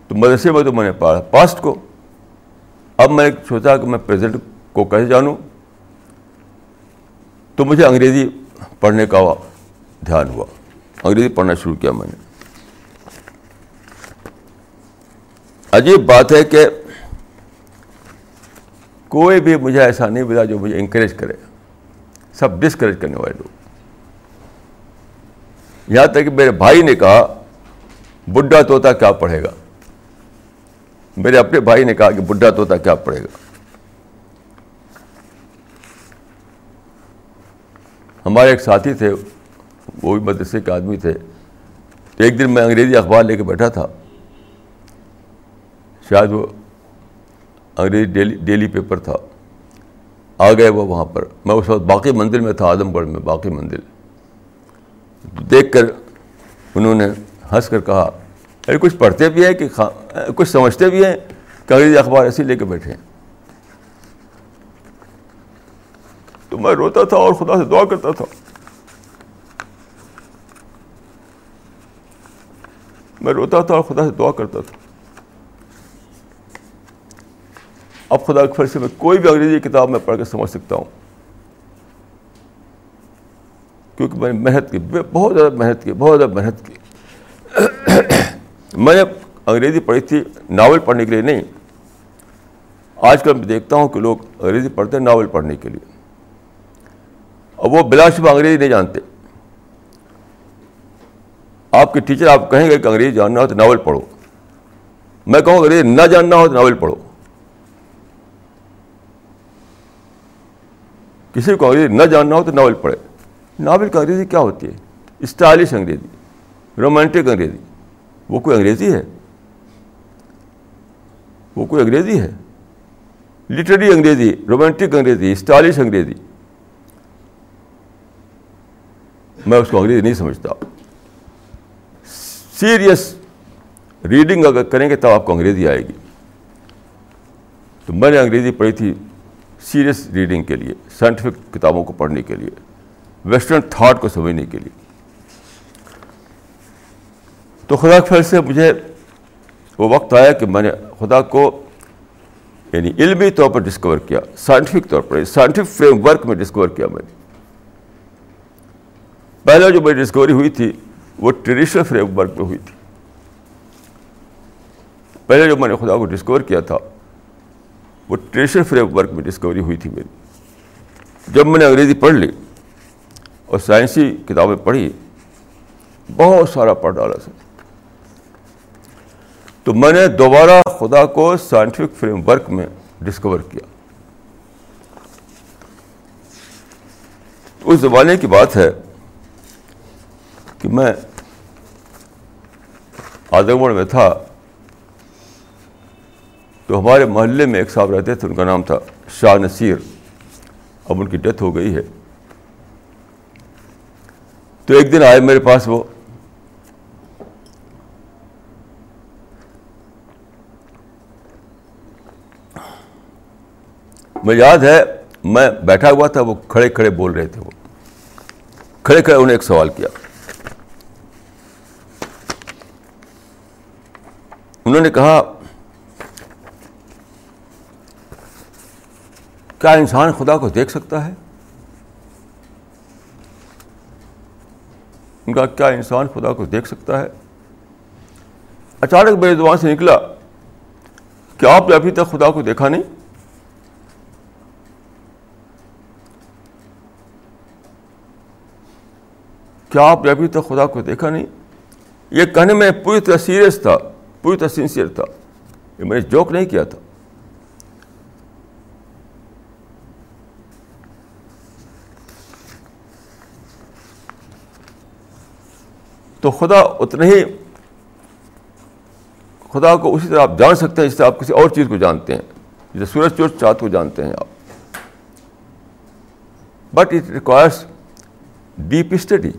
تو مدرسے میں تو میں نے پڑھا پاسٹ کو۔ اب میں نے سوچا کہ میں پریزنٹ کو کیسے جانوں؟ تو مجھے انگریزی پڑھنے کا دھیان ہوا۔ انگریزی پڑھنا شروع کیا میں نے۔ عجیب بات ہے کہ کوئی بھی مجھے ایسا نہیں ملا جو مجھے انکریج کرے۔ سب ڈسکریج کرنے والے لوگ۔ یہاں تک کہ میرے بھائی نے کہا، بڈھا طوطا کیا پڑھے گا؟ میرے اپنے بھائی نے کہا کہ بڈھا طوطا کیا پڑھے گا؟ ہمارے ایک ساتھی تھے، وہ بھی مدرسے کے آدمی تھے۔ تو ایک دن میں انگریزی اخبار لے کے بیٹھا تھا۔ شاید وہ انگریزی ڈیلی ڈیلی پیپر تھا۔ آ گئے وہ وہاں پر۔ میں اس وقت باقی مندر میں تھا اعظم گڑھ میں، باقی مندر۔ دیکھ کر انہوں نے ہنس کر کہا، ارے کچھ پڑھتے بھی ہیں کہ کچھ سمجھتے بھی ہیں کہ انگریزی اخبار ایسے لے کے بیٹھے۔ ہیں تو میں روتا تھا اور خدا سے دعا کرتا تھا۔ میں روتا تھا اور خدا سے دعا کرتا تھا۔ اب خدا کے سے میں کوئی بھی انگریزی کتاب میں پڑھ کے سمجھ سکتا ہوں۔ کیونکہ میں نے محنت کی، بہت زیادہ محنت کی، بہت زیادہ محنت کی۔ میں نے انگریزی پڑھی تھی، ناول پڑھنے کے لیے نہیں، آج کل میں دیکھتا ہوں کہ لوگ انگریزی پڑھتے ہیں ناول پڑھنے کے لیے۔ اور وہ بلا شبہ انگریزی نہیں جانتے۔ آپ کے ٹیچر آپ کہیں گے کہ انگریزی جاننا ہو تو ناول پڑھو۔ میں کہوں انگریزی نہ جاننا ہو تو ناول پڑھو۔ کسی کو انگریزی نہ جاننا ہو تو ناول پڑھے۔ ناول کی انگریزی کیا ہوتی ہے؟ اسٹائلش انگریزی، رومانٹک انگریزی۔ وہ کوئی انگریزی ہے؟ وہ کوئی انگریزی ہے؟ لٹری انگریزی، رومانٹک انگریزی، اسٹائلش انگریزی۔ میں اس کو انگریزی نہیں سمجھتا۔ سیریس ریڈنگ اگر کریں گے تب آپ کو انگریزی آئے گی۔ تو میں نے انگریزی پڑھی تھی سیریس ریڈنگ کے لیے، سائنٹیفک کتابوں کو پڑھنے کے لیے۔ ویسٹرن تھاٹ کو سمجھنے کے لیے۔ تو خدا کے پھر سے مجھے وہ وقت آیا کہ میں نے خدا کو یعنی علمی طور پر ڈسکور کیا سائنٹیفک طور پر سائنٹیفک فریم ورک میں ڈسکور کیا میں نے۔ پہلے جو میری ڈسکوری ہوئی تھی، وہ ٹریڈیشنل فریم ورک میں ہوئی تھی۔ پہلے جو میں نے خدا کو ڈسکور کیا تھا، وہ ٹریڈیشنل فریم ورک میں ڈسکوری ہوئی تھی میری۔ جب میں نے انگریزی پڑھ لی اور سائنسی کتابیں پڑھی، بہت سارا پڑھ ڈالا سر۔ تو میں نے دوبارہ خدا کو سائنٹیفک فریم ورک میں ڈسکور کیا۔ اس زمانے کی بات ہے کہ میں آدم میں تھا، تو ہمارے محلے میں ایک صاحب رہتے تھے، ان کا نام تھا شاہ نصیر۔ اب ان کی ڈیتھ ہو گئی ہے۔ تو ایک دن آئے میرے پاس وہ۔ میں یاد ہے، میں بیٹھا ہوا تھا، وہ کھڑے کھڑے بول رہے تھے وہ۔ کھڑے کھڑے انہیں ایک سوال کیا۔ انہوں نے کہا، کیا انسان خدا کو دیکھ سکتا ہے؟ ان کا کیا انسان خدا کو دیکھ سکتا ہے؟ اچانک میرے زبان سے نکلا کہ آپ نے ابھی تک خدا کو دیکھا نہیں۔ کیا آپ نے ابھی تک خدا کو دیکھا نہیں؟ یہ کہنے میں پوری طرح سیریس تھا، پوری طرح سنسیئر تھا۔ یہ میں نے جوک نہیں کیا تھا۔ تو خدا اتنے ہی خدا کو اسی طرح آپ جان سکتے ہیں جس سے آپ کسی اور چیز کو جانتے ہیں جیسے سورج چوٹ چاند کو جانتے ہیں آپ۔ But it requires deep study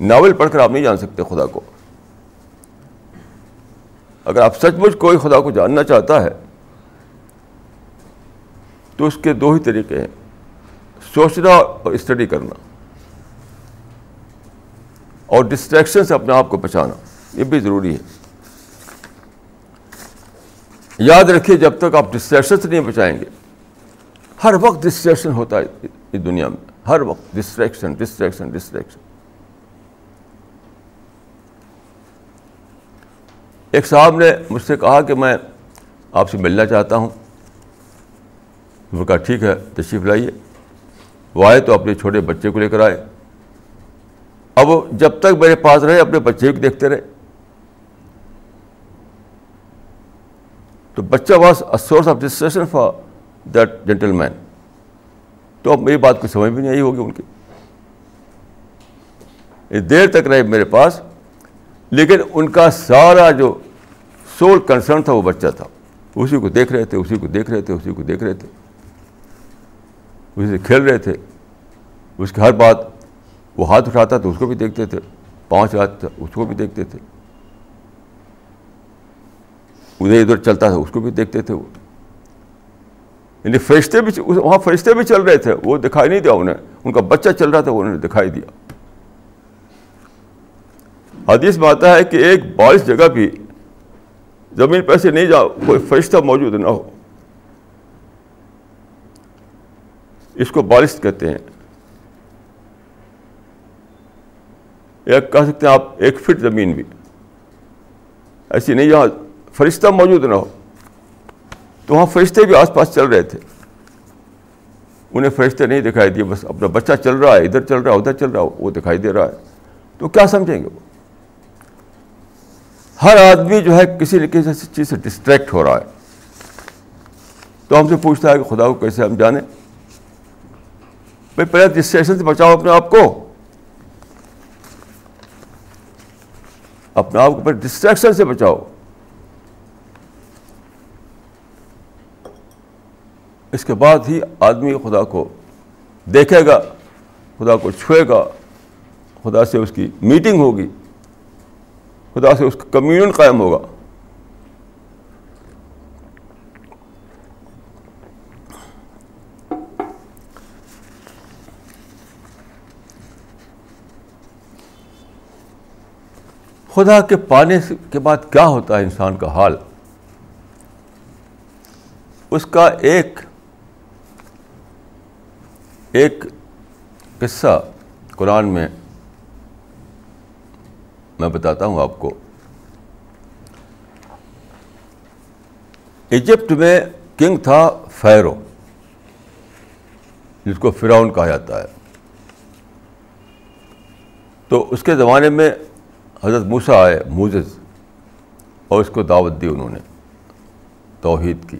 novel پڑھ کر آپ نہیں جان سکتے خدا کو۔ اگر آپ سچ مچ کوئی خدا کو جاننا چاہتا ہے، تو اس کے دو ہی طریقے ہیں، سوچنا اور اسٹڈی کرنا۔ اور ڈسٹریکشن سے اپنے آپ کو بچانا، یہ بھی ضروری ہے۔ یاد رکھیے، جب تک آپ ڈسٹریکشن سے نہیں بچائیں گے، ہر وقت ڈسٹریکشن ہوتا ہے اس دنیا میں۔ ہر وقت ڈسٹریکشن ڈسٹریکشن ڈسٹریکشن ایک صاحب نے مجھ سے کہا کہ میں آپ سے ملنا چاہتا ہوں۔ وہ کہا، ٹھیک ہے، تشریف لائیے۔ وہ آئے تو اپنے چھوٹے بچے کو لے کر آئے۔ اب جب تک میرے پاس رہے، اپنے بچے کو دیکھتے رہے۔ تو بچہ was source of distraction for that gentleman تو اب میری بات کو سمجھ بھی نہیں آئی ہوگی ان کی۔ دیر تک رہے میرے پاس، لیکن ان کا سارا جو سول کنسرن تھا وہ بچہ تھا۔ اسی کو دیکھ رہے تھے، اسی کو دیکھ رہے تھے، اسی کو دیکھ رہے تھے۔ اسی سے کھیل رہے تھے۔ اس کی ہر بات وہ ہاتھ اٹھاتا تو اس کو بھی دیکھتے تھے، پانچ ہاتھ تھا، اس کو بھی دیکھتے تھے۔ ادھر ادھر چلتا تھا، اس کو بھی دیکھتے تھے وہ۔ یعنی فرشتے بھی وہاں فرشتے بھی چل رہے تھے، وہ دکھائی نہیں دیا انہیں۔ ان کا بچہ چل رہا تھا، وہ انہوں نے دکھائی دیا۔ حدیث میں آتا ہے کہ ایک بارش جگہ بھی زمین پہ سے نہیں جاؤ کوئی فرشتہ موجود نہ ہو۔ اس کو بارش کہتے ہیں۔ ایک کہہ سکتے ہیں آپ ایک فٹ زمین بھی۔ ایسی نہیں جہاں فرشتہ موجود نہ ہو۔ تو وہاں فرشتے بھی آس پاس چل رہے تھے۔ انہیں فرشتے نہیں دکھائی دیے، بس اپنا بچہ چل رہا ہے، ادھر چل رہا ہے، ادھر چل رہا ہے، وہ دکھائی دے رہا ہے۔ تو کیا سمجھیں گے؟ وہ ہر آدمی جو ہے کسی نہ کسی چیز سے ڈسٹریکٹ ہو رہا ہے۔ تو ہم سے پوچھتا ہے کہ خدا کو کیسے ہم جانیں؟ بھائی پہلے ڈسٹریکشن سے بچاؤ اپنے آپ کو۔ اپنے آپ کو پھر ڈسٹریکشن سے بچاؤ۔ اس کے بعد ہی آدمی خدا کو دیکھے گا، خدا کو چھوئے گا، خدا سے اس کی میٹنگ ہوگی، خدا سے اس کا کمیون قائم ہوگا۔ خدا کے پانے کے بعد کیا ہوتا ہے انسان کا حال؟ اس کا ایک ایک قصہ قرآن میں میں بتاتا ہوں آپ کو۔ ایجپٹ میں کنگ تھا فیرو، جس کو فراؤن کہا جاتا ہے۔ تو اس کے زمانے میں حضرت موسا آئے، موزز، اور اس کو دعوت دی انہوں نے، توحید کی۔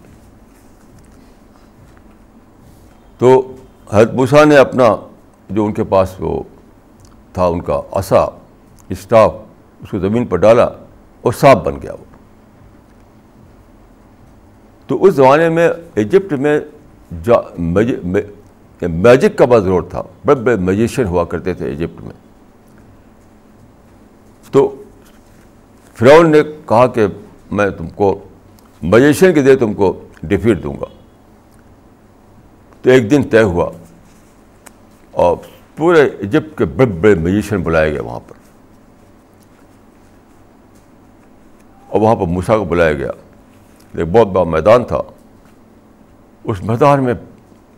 تو حضرت موسا نے اپنا جو ان کے پاس وہ تھا، ان کا عصا، اسٹاف، اس کو زمین پر ڈالا اور سانپ بن گیا وہ۔ تو اس زمانے میں ایجپٹ میں میجک کا بہت ضرور تھا۔ بڑے بڑے میجیشین ہوا کرتے تھے ایجپٹ میں۔ تو فرعون نے کہا کہ میں تم کو میجیشین کے دے تم کو ڈیفیٹ دوں گا۔ تو ایک دن طے ہوا اور پورے ایجپٹ کے بڑے بڑے میوزیشین بلائے گئے وہاں پر۔ اور وہاں پر موسا کو بلایا گیا۔ ایک بہت بڑا میدان تھا۔ اس میدان میں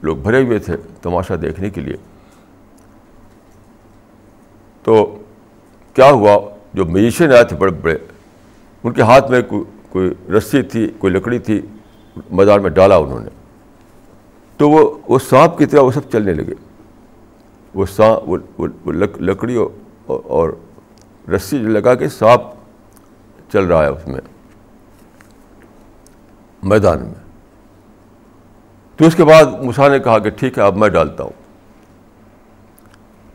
لوگ بھرے ہوئے تھے تماشا دیکھنے کے لیے۔ تو کیا ہوا؟ جو میوزیشین آئے تھے بڑے بڑے، ان کے ہاتھ میں کوئی کوئی رسی تھی، کوئی لکڑی تھی، میدان میں ڈالا انہوں نے۔ تو وہ وہ سانپ کی طرح وہ سب چلنے لگے۔ وہ سانپ، وہ لکڑی اور رسی لگا کے سانپ چل رہا ہے اس میں، میدان میں۔ تو اس کے بعد موسا نے کہا کہ ٹھیک ہے، اب میں ڈالتا ہوں۔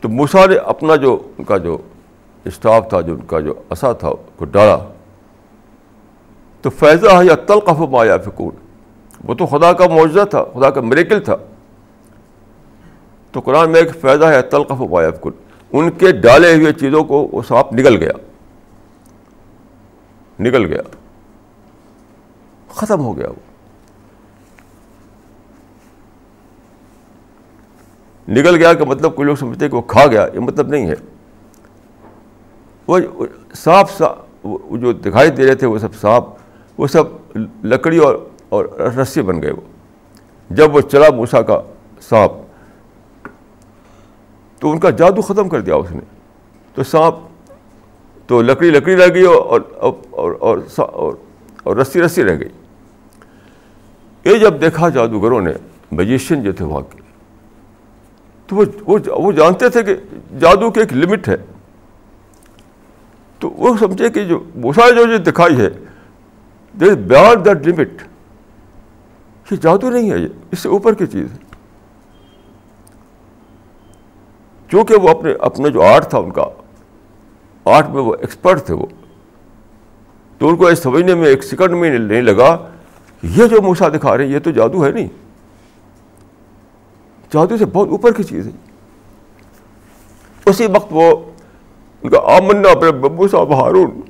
تو موسا نے اپنا جو، ان کا جو اسٹاف تھا جو ان کا جو اصا تھا کو ڈالا تو فیضا یا تلقف مایا فکون وہ تو خدا کا معاوضہ تھا، خدا کا مریکل تھا۔ تو قرآن میں ایک فائدہ ہے تلقف مایا فکون ان کے ڈالے ہوئے چیزوں کو وہ سانپ نکل گیا۔ نکل گیا۔ ختم ہو گیا وہ۔ نکل گیا کہ مطلب کوئی لوگ سمجھتے کہ وہ کھا گیا، یہ مطلب نہیں ہے۔ وہ صاف جو دکھائی دے رہے تھے، وہ سب صاف وہ سب لکڑی اور اور رسی بن گئے وہ۔ جب وہ چلا موسا کا سانپ، تو ان کا جادو ختم کر دیا اس نے۔ تو سانپ تو لکڑی لکڑی رہ گئی اور اور اور اور رسی رسی رہ گئی۔ یہ جب دیکھا جادوگروں نے میجیشین جو تھے وہاں کے، تو وہ وہ جانتے تھے کہ جادو کی ایک لمٹ ہے۔ تو وہ سمجھے کہ جو موسا جو دکھائی ہے دیر بیانڈ دیٹ لمٹ یہ جادو نہیں ہے، یہ اس سے اوپر کی چیز ہے۔ چونکہ وہ اپنے، اپنا جو آرٹ تھا ان کا، آرٹ میں وہ ایکسپرٹ تھے وہ۔ تو ان کو یہ سمجھنے میں ایک سیکنڈ میں نہیں لگا، یہ جو موسا دکھا رہے ہیں، یہ تو جادو ہے نہیں۔ جادو سے بہت اوپر کی چیز ہے۔ اسی وقت وہ ان کا آمنا اپنے ببو صاحب ہارون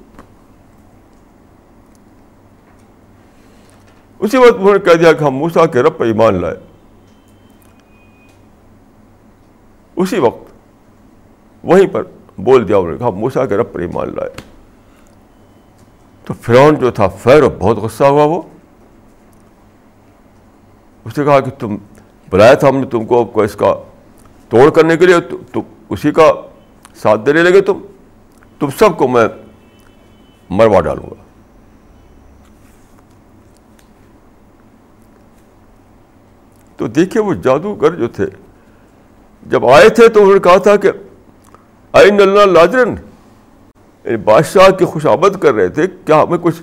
اسی وقت انہوں نے کہہ دیا کہ ہم موسا کے رب پہ ایمان لائے اسی وقت وہیں پر بول دیا انہوں نے کہا موسا کے رب پر ایمان لائے تو فرعون جو تھا فیر بہت غصہ ہوا وہ اس نے کہا کہ تم بلایا تھا ہم نے تم کو اس کا توڑ کرنے کے لیے تو اسی کا ساتھ دینے لگے تم تم سب کو میں مروا ڈالوں گا۔ تو دیکھیے وہ جادوگر جو تھے، جب آئے تھے تو انہوں نے کہا تھا کہ، آئین اللہ لاجرن یعنی بادشاہ کی خوش آمد کر رہے تھے، کیا ہمیں کچھ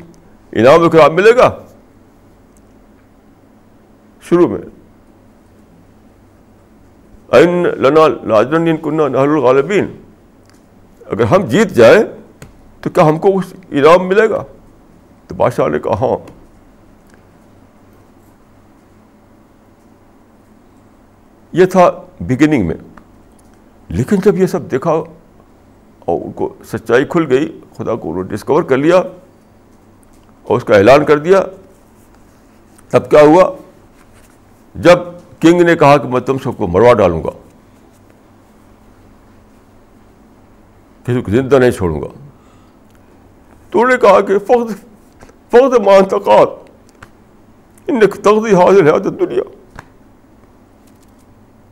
انعام اکرام ملے گا؟ شروع میں این لنا لاجرن کنہ نہل الغالبین اگر ہم جیت جائیں تو کیا ہم کو کچھ انعام ملے گا؟ تو بادشاہ نے کہا ہاں۔ یہ تھا بگننگ میں۔ لیکن جب یہ سب دیکھا اور ان کو سچائی کھل گئی، خدا کو انہوں نے ڈسکور کر لیا اور اس کا اعلان کر دیا، تب کیا ہوا؟ جب کنگ نے کہا کہ میں تم سب کو مروا ڈالوں گا۔ کسی کو زندہ نہیں چھوڑوں گا تو انہوں نے کہا کہ فخر فخر مان تقات ان تقدی حاضر ہے دنیا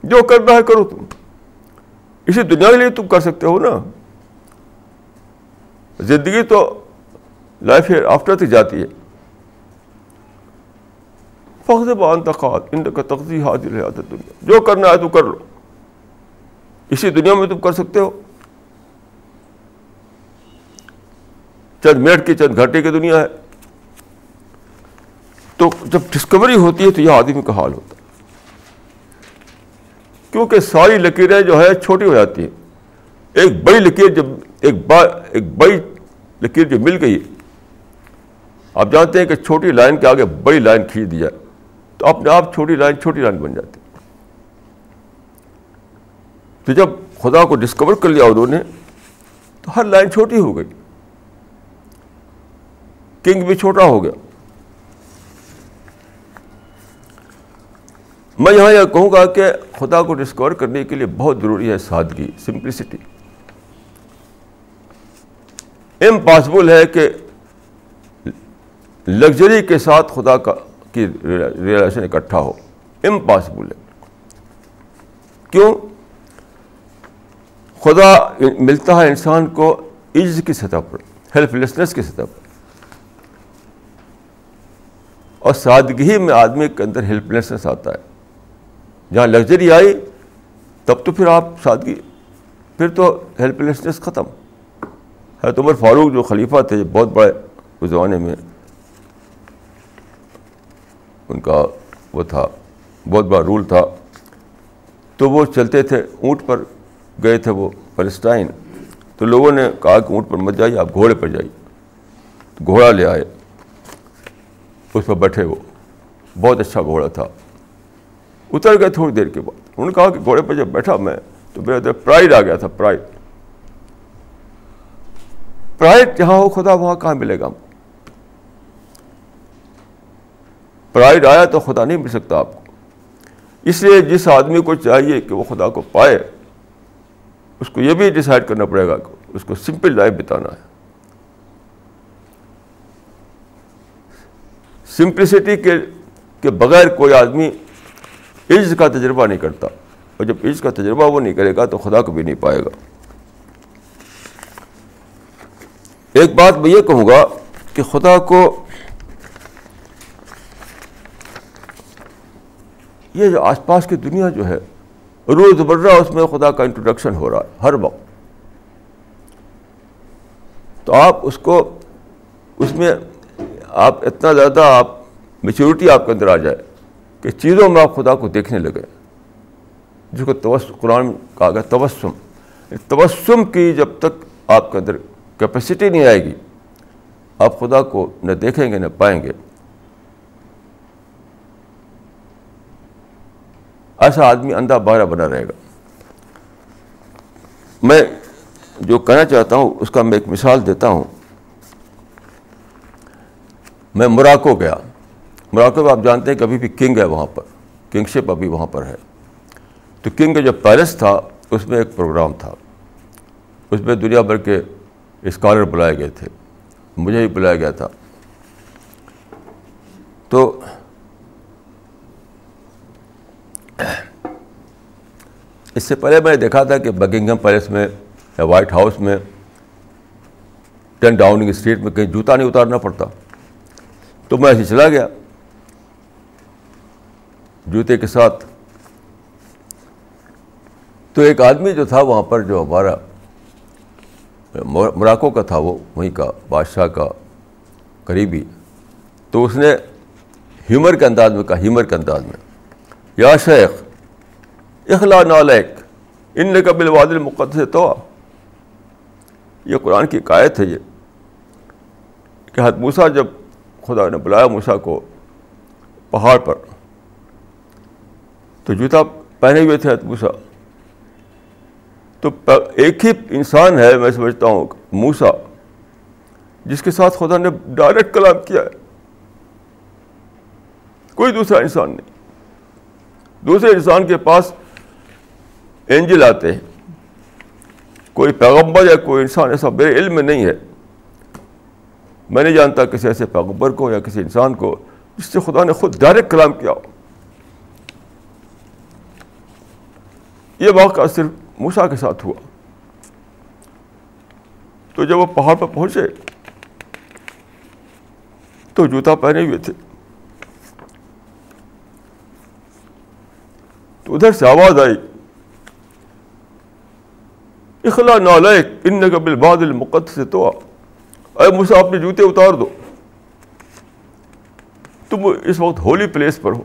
جو کرنا ہے کرو تم اسی دنیا کے لیے تم کر سکتے ہو نا زندگی تو لائف آفٹر تک جاتی ہے فخر بانتخاب ان کا تقزی حاضر ہے دنیا جو کرنا ہے تو کر لو اسی دنیا میں تم کر سکتے ہو چند منٹ کی چند گھنٹے کی دنیا ہے۔ تو جب ڈسکوری ہوتی ہے تو یہ آدمی کا حال ہوتا ہے۔ کیونکہ ساری لکیریں جو ہے چھوٹی ہو جاتی ہیں۔ ایک بڑی لکیر جب ایک با، ایک بڑی لکیر جو مل گئی آپ جانتے ہیں کہ چھوٹی لائن کے آگے بڑی لائن کھینچ دی جائے۔ تو اپنے آپ چھوٹی لائن چھوٹی لائن بن جاتی تو جب خدا کو ڈسکور کر لیا انہوں نے، تو ہر لائن چھوٹی ہو گئی۔ کنگ بھی چھوٹا ہو گیا۔ میں یہاں یہ کہوں گا کہ خدا کو ڈسکور کرنے کے لیے بہت ضروری ہے سادگی سمپلسٹی امپاسبل ہے کہ لگژری کے ساتھ خدا کا کی ریلیشن اکٹھا ہو۔ امپاسبل ہے۔ کیوں؟ خدا ملتا ہے انسان کو عز کی سطح پر ہیلپ لیسنس کی سطح پر۔ اور سادگی میں آدمی کے اندر ہیلپ لیسنس آتا ہے۔ جہاں لگژری آئی، تب تو پھر آپ سادگی، پھر تو ہیلپ لیسنس ختم۔ ہے تو عمر فاروق جو خلیفہ تھے بہت بڑے اس زمانے میں، ان کا وہ تھا، بہت بڑا رول تھا۔ تو وہ چلتے تھے، اونٹ پر گئے تھے وہ فلسطین۔ تو لوگوں نے کہا کہ اونٹ پر مت جائیے، آپ گھوڑے پر جائیے۔ گھوڑا لے آئے۔ اس پر بیٹھے وہ۔ بہت اچھا گھوڑا تھا۔ اتر گئے تھوڑی دیر کے بعد۔ انہوں نے کہا کہ گھوڑے پہ جب بیٹھا میں تو میرے اندر پرائڈ آ گیا تھا، پرائڈ۔ پرائڈ جہاں ہو، خدا وہاں کہاں ملے گا؟ پرائڈ آیا تو خدا نہیں مل سکتا آپ کو۔ اس لیے جس آدمی کو چاہیے کہ وہ خدا کو پائے، اس کو یہ بھی ڈسائڈ کرنا پڑے گا کہ اس کو سمپل لائف بتانا ہے۔ سمپلسٹی کے کے بغیر کوئی آدمی عز کا تجربہ نہیں کرتا۔ اور جب عز کا تجربہ وہ نہیں کرے گا تو خدا کو بھی نہیں پائے گا۔ ایک بات میں یہ کہوں گا کہ خدا کو یہ جو آس پاس کی دنیا جو ہے، روز مرہ اس میں خدا کا انٹروڈکشن ہو رہا ہے، ہر وقت۔ تو آپ اس کو، اس میں آپ اتنا زیادہ آپ میچورٹی آپ کے اندر آ جائے کہ چیزوں میں آپ خدا کو دیکھنے لگے۔ جس کو توس، قرآن کہا گیا تبسم تبسم کی جب تک آپ کے اندر کیپیسٹی نہیں آئے گی، آپ خدا کو نہ دیکھیں گے نہ پائیں گے۔ ایسا آدمی اندھا بارہ بنا رہے گا۔ میں جو کہنا چاہتا ہوں، اس کا میں ایک مثال دیتا ہوں۔ میں مراکو گیا۔ مراکو میں آپ جانتے ہیں کہ ابھی بھی کنگ ہے وہاں پر۔ کنگ شپ ابھی وہاں پر ہے۔ تو کنگ کا جو پیلس تھا، اس میں ایک پروگرام تھا۔ اس میں دنیا بھر کے اسکالر بلائے گئے تھے۔ مجھے بھی بلایا گیا تھا۔ تو اس سے پہلے میں نے دیکھا تھا کہ بکنگم پیلس میں یا وائٹ ہاؤس میں ٹین ڈاؤننگ اسٹریٹ میں کہیں جوتا نہیں اتارنا پڑتا۔ تو میں ایسے چلا گیا۔ جوتے کے ساتھ۔ تو ایک آدمی جو تھا وہاں پر جو ہمارا مراکو کا تھا وہ، وہیں کا، بادشاہ کا، قریبی۔ تو اس نے ہیومر کے انداز میں کہا، ہیومر کے انداز میں، یا شیخ، اخلا نالک ان کا بلواد مقدس تو یہ قرآن کی قائد ہے یہ کہ حد موسا جب خدا نے بلایا موسا کو پہاڑ پر۔ تو جوتا پہنے ہوئے تھے موسا تو ایک ہی انسان ہے، میں سمجھتا ہوں موسا جس کے ساتھ خدا نے ڈائریکٹ کلام کیا ہے۔ کوئی دوسرا انسان نہیں۔ دوسرے انسان کے پاس اینجل آتے ہیں۔ کوئی پیغمبر یا کوئی انسان ایسا میرے علم میں نہیں ہے۔ میں نہیں جانتا کسی ایسے پیغمبر کو یا کسی انسان کو جس سے خدا نے خود ڈائریکٹ کلام کیا ہو۔ یہ واقعہ صرف موسا کے ساتھ ہوا۔ تو جب وہ پہاڑ پر پہنچے، تو جوتا پہنے ہوئے تھے۔ تو ادھر سے آواز آئی، اخلا نالک ان کا بل باد المقد سے تو اے مسا اپنے جوتے اتار دو۔ تم اس وقت ہولی پلیس پر ہو۔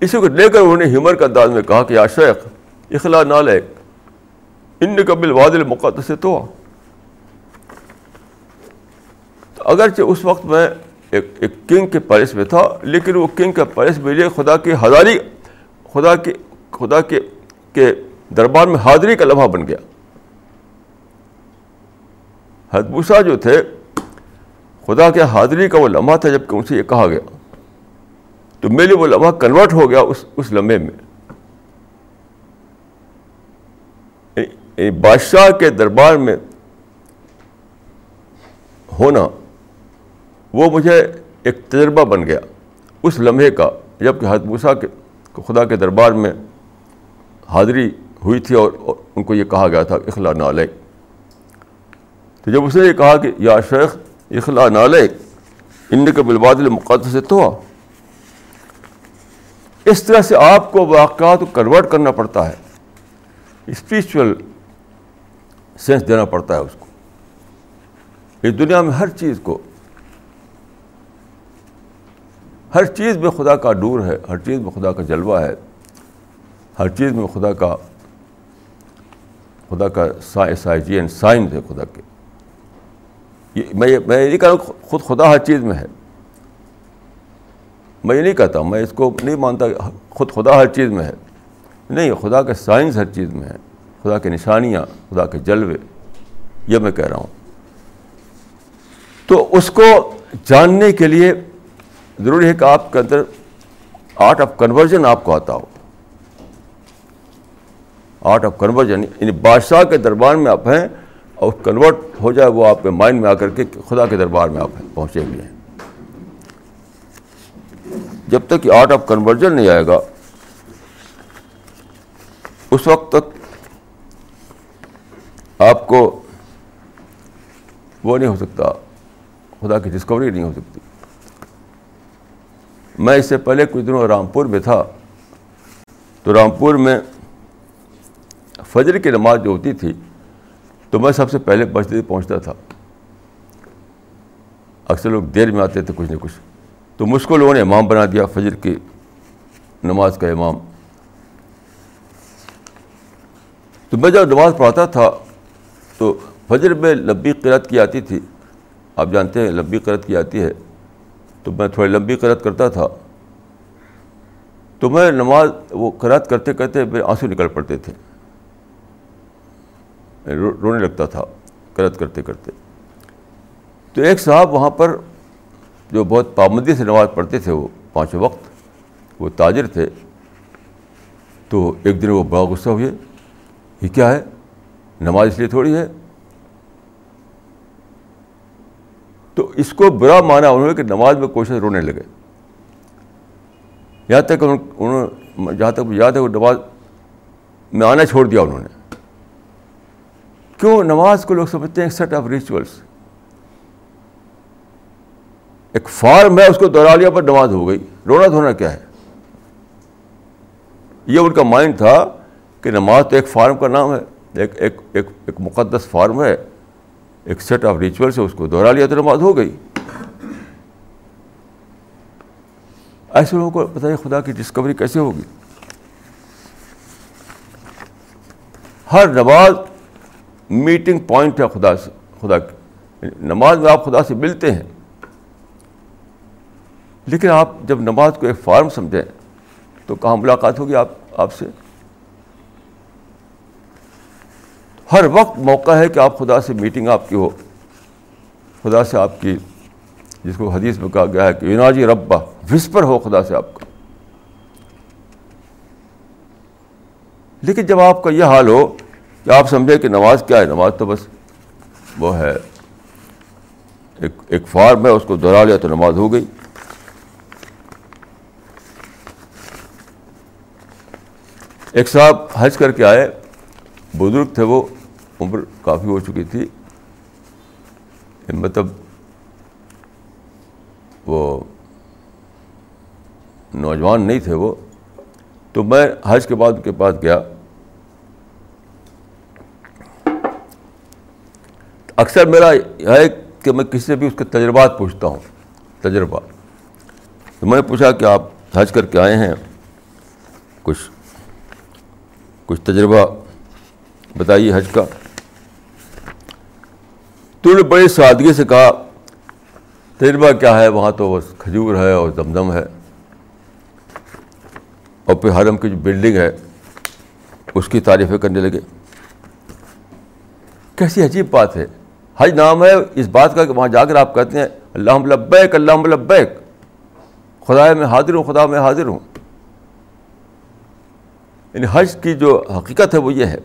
اسی کو لے کر انہوں نے ہمر کا انداز میں کہا کہ یا شیخ اخلا نالک ان کا بل واد المقد سے تو۔ اگرچہ اس وقت میں ایک ایک کنگ کے پیلس میں تھا، لیکن وہ کنگ کا پیلس میرے خدا کی ہزاری، خدا کے خدا کے کے دربار میں حاضری کا لمحہ بن گیا۔ حدبوسا جو تھے، خدا کے حاضری کا وہ لمحہ تھا جبکہ ان سے یہ کہا گیا۔ تو میرے لیے وہ لمحہ کنورٹ ہو گیا اس اس لمحے میں۔ یعنی بادشاہ کے دربار میں ہونا وہ مجھے ایک تجربہ بن گیا اس لمحے کا، جبکہ حدموسا کے، خدا کے دربار میں حاضری ہوئی تھی اور ان کو یہ کہا گیا تھا، اخلا نالے تو جب اس نے یہ کہا کہ یا شیخ اخلا نالے، ان کے بلباد المقدس سے تو۔ اس طرح سے آپ کو واقعات کو کنورٹ کرنا پڑتا ہے اسپریچول سینس دینا پڑتا ہے اس کو۔ اس دنیا میں ہر چیز کو، ہر چیز میں خدا کا ڈور ہے، ہر چیز میں خدا کا جلوہ ہے۔ ہر چیز میں خدا کا خدا کا سائجین سائنس ہے خدا کے۔ میں میں یہ نہیں کہہ رہا خود خدا ہر چیز میں ہے۔ میں یہ نہیں کہتا میں اس کو نہیں مانتا خود خدا ہر چیز میں ہے۔ نہیں، خدا کا سائنس ہر چیز میں ہے۔ خدا کی نشانیاں، خدا کے جلوے، یہ میں کہہ رہا ہوں۔ تو اس کو جاننے کے لیے ضروری ہے کہ آپ کے اندر آرٹ آف کنورژن آپ کو آتا ہو۔ آرٹ آف کنورژن یعنی بادشاہ کے دربار میں آپ ہیں اور کنورٹ ہو جائے وہ آپ کے مائنڈ میں آ کر کے خدا کے دربار میں آپ پہنچے بھی ہیں جب تک کہ آرٹ آف کنورژن نہیں آئے گا، اس وقت تک آپ کو وہ نہیں ہو سکتا، خدا کی ڈسکوری نہیں ہو سکتی۔ میں اس سے پہلے کچھ دنوں رامپور میں تھا، تو رامپور میں فجر کی نماز جو ہوتی تھی تو میں سب سے پہلے مسجد پہنچتا تھا۔ اکثر لوگ دیر میں آتے تھے کچھ نہ کچھ۔ تو مجھ کو لوگوں نے امام بنا دیا فجر کی نماز کا امام۔ تو میں جب نماز پڑھاتا تھا تو فجر میں لمبی قرت کی آتی تھی۔ آپ جانتے ہیں لمبی قرت کی آتی ہے۔ تو میں تھوڑی لمبی قرت کرتا تھا۔ تو میں نماز وہ قرت کرتے کرتے میرے آنسو نکل پڑتے تھے۔ یعنی رونے لگتا تھا قرت کرتے کرتے۔ تو ایک صاحب وہاں پر جو بہت پابندی سے نماز پڑھتے تھے، وہ پانچوں وقت، وہ تاجر تھے۔ تو ایک دن وہ بڑا غصہ ہوئے، یہ کیا ہے؟ نماز اس لیے تھوڑی ہے۔ تو اس کو برا مانا انہوں نے کہ نماز میں کوشش رونے لگے۔ یہاں تک انہوں نے جہاں تک یاد ہے، وہ نماز میں آنا چھوڑ دیا انہوں نے۔ کیوں نماز کو لوگ سمجھتے ہیں ایک سیٹ آف ریچولس ایک فارم ہے اس کو دوہرا لیا پر نماز ہو گئی۔ رونا دھونا کیا ہے؟ یہ ان کا مائنڈ تھا کہ نماز تو ایک فارم کا نام ہے، ایک ایک ایک ایک مقدس فارم ہے، ایک سیٹ آف ریچول سے اس کو دوہرا لیا تو نماز ہو گئی۔ ایسے لوگوں کو بتائیے خدا کی ڈسکوری کیسے ہوگی۔ ہر نماز میٹنگ پوائنٹ ہے خدا سے خدا کی نماز میں آپ خدا سے ملتے ہیں۔ لیکن آپ جب نماز کو ایک فارم سمجھیں تو کہاں ملاقات ہوگی آپ آپ سے؟ ہر وقت موقع ہے کہ آپ خدا سے میٹنگ آپ کی ہو۔ خدا سے آپ کی جس کو حدیث میں کہا گیا ہے کہ یناجی ربا وسپر ہو خدا سے آپ کا۔ لیکن جب آپ کا یہ حال ہو کہ آپ سمجھیں کہ نماز کیا ہے؟ نماز تو بس وہ ہے، ایک ایک فارم ہے، اس کو دہرا لیا تو نماز ہو گئی۔ ایک صاحب حج کر کے آئے، بزرگ تھے وہ، عمر کافی ہو چکی تھی۔ مطلب وہ نوجوان نہیں تھے وہ۔ تو میں حج کے بعد ان کے پاس گیا۔ اکثر میرا ہے کہ میں کسی سے بھی اس کے تجربات پوچھتا ہوں، تجربہ۔ تو میں نے پوچھا کہ آپ حج کر کے آئے ہیں، کچھ کچھ تجربہ بتائیے حج کا۔ تو نے بڑی سادگی سے کہا، تجربہ کیا ہے؟ وہاں تو بس کھجور ہے اور دمدم ہے۔ اور پھر حرم کی جو بلڈنگ ہے، اس کی تعریفیں کرنے لگے۔ کیسی عجیب بات ہے۔ حج نام ہے، اس بات کا کہ وہاں جا کر آپ کہتے ہیں اللہ لبیک اللہ لبیک۔ خدا میں حاضر ہوں، خدا میں حاضر ہوں۔ یعنی حج کی جو حقیقت ہے وہ یہ ہے۔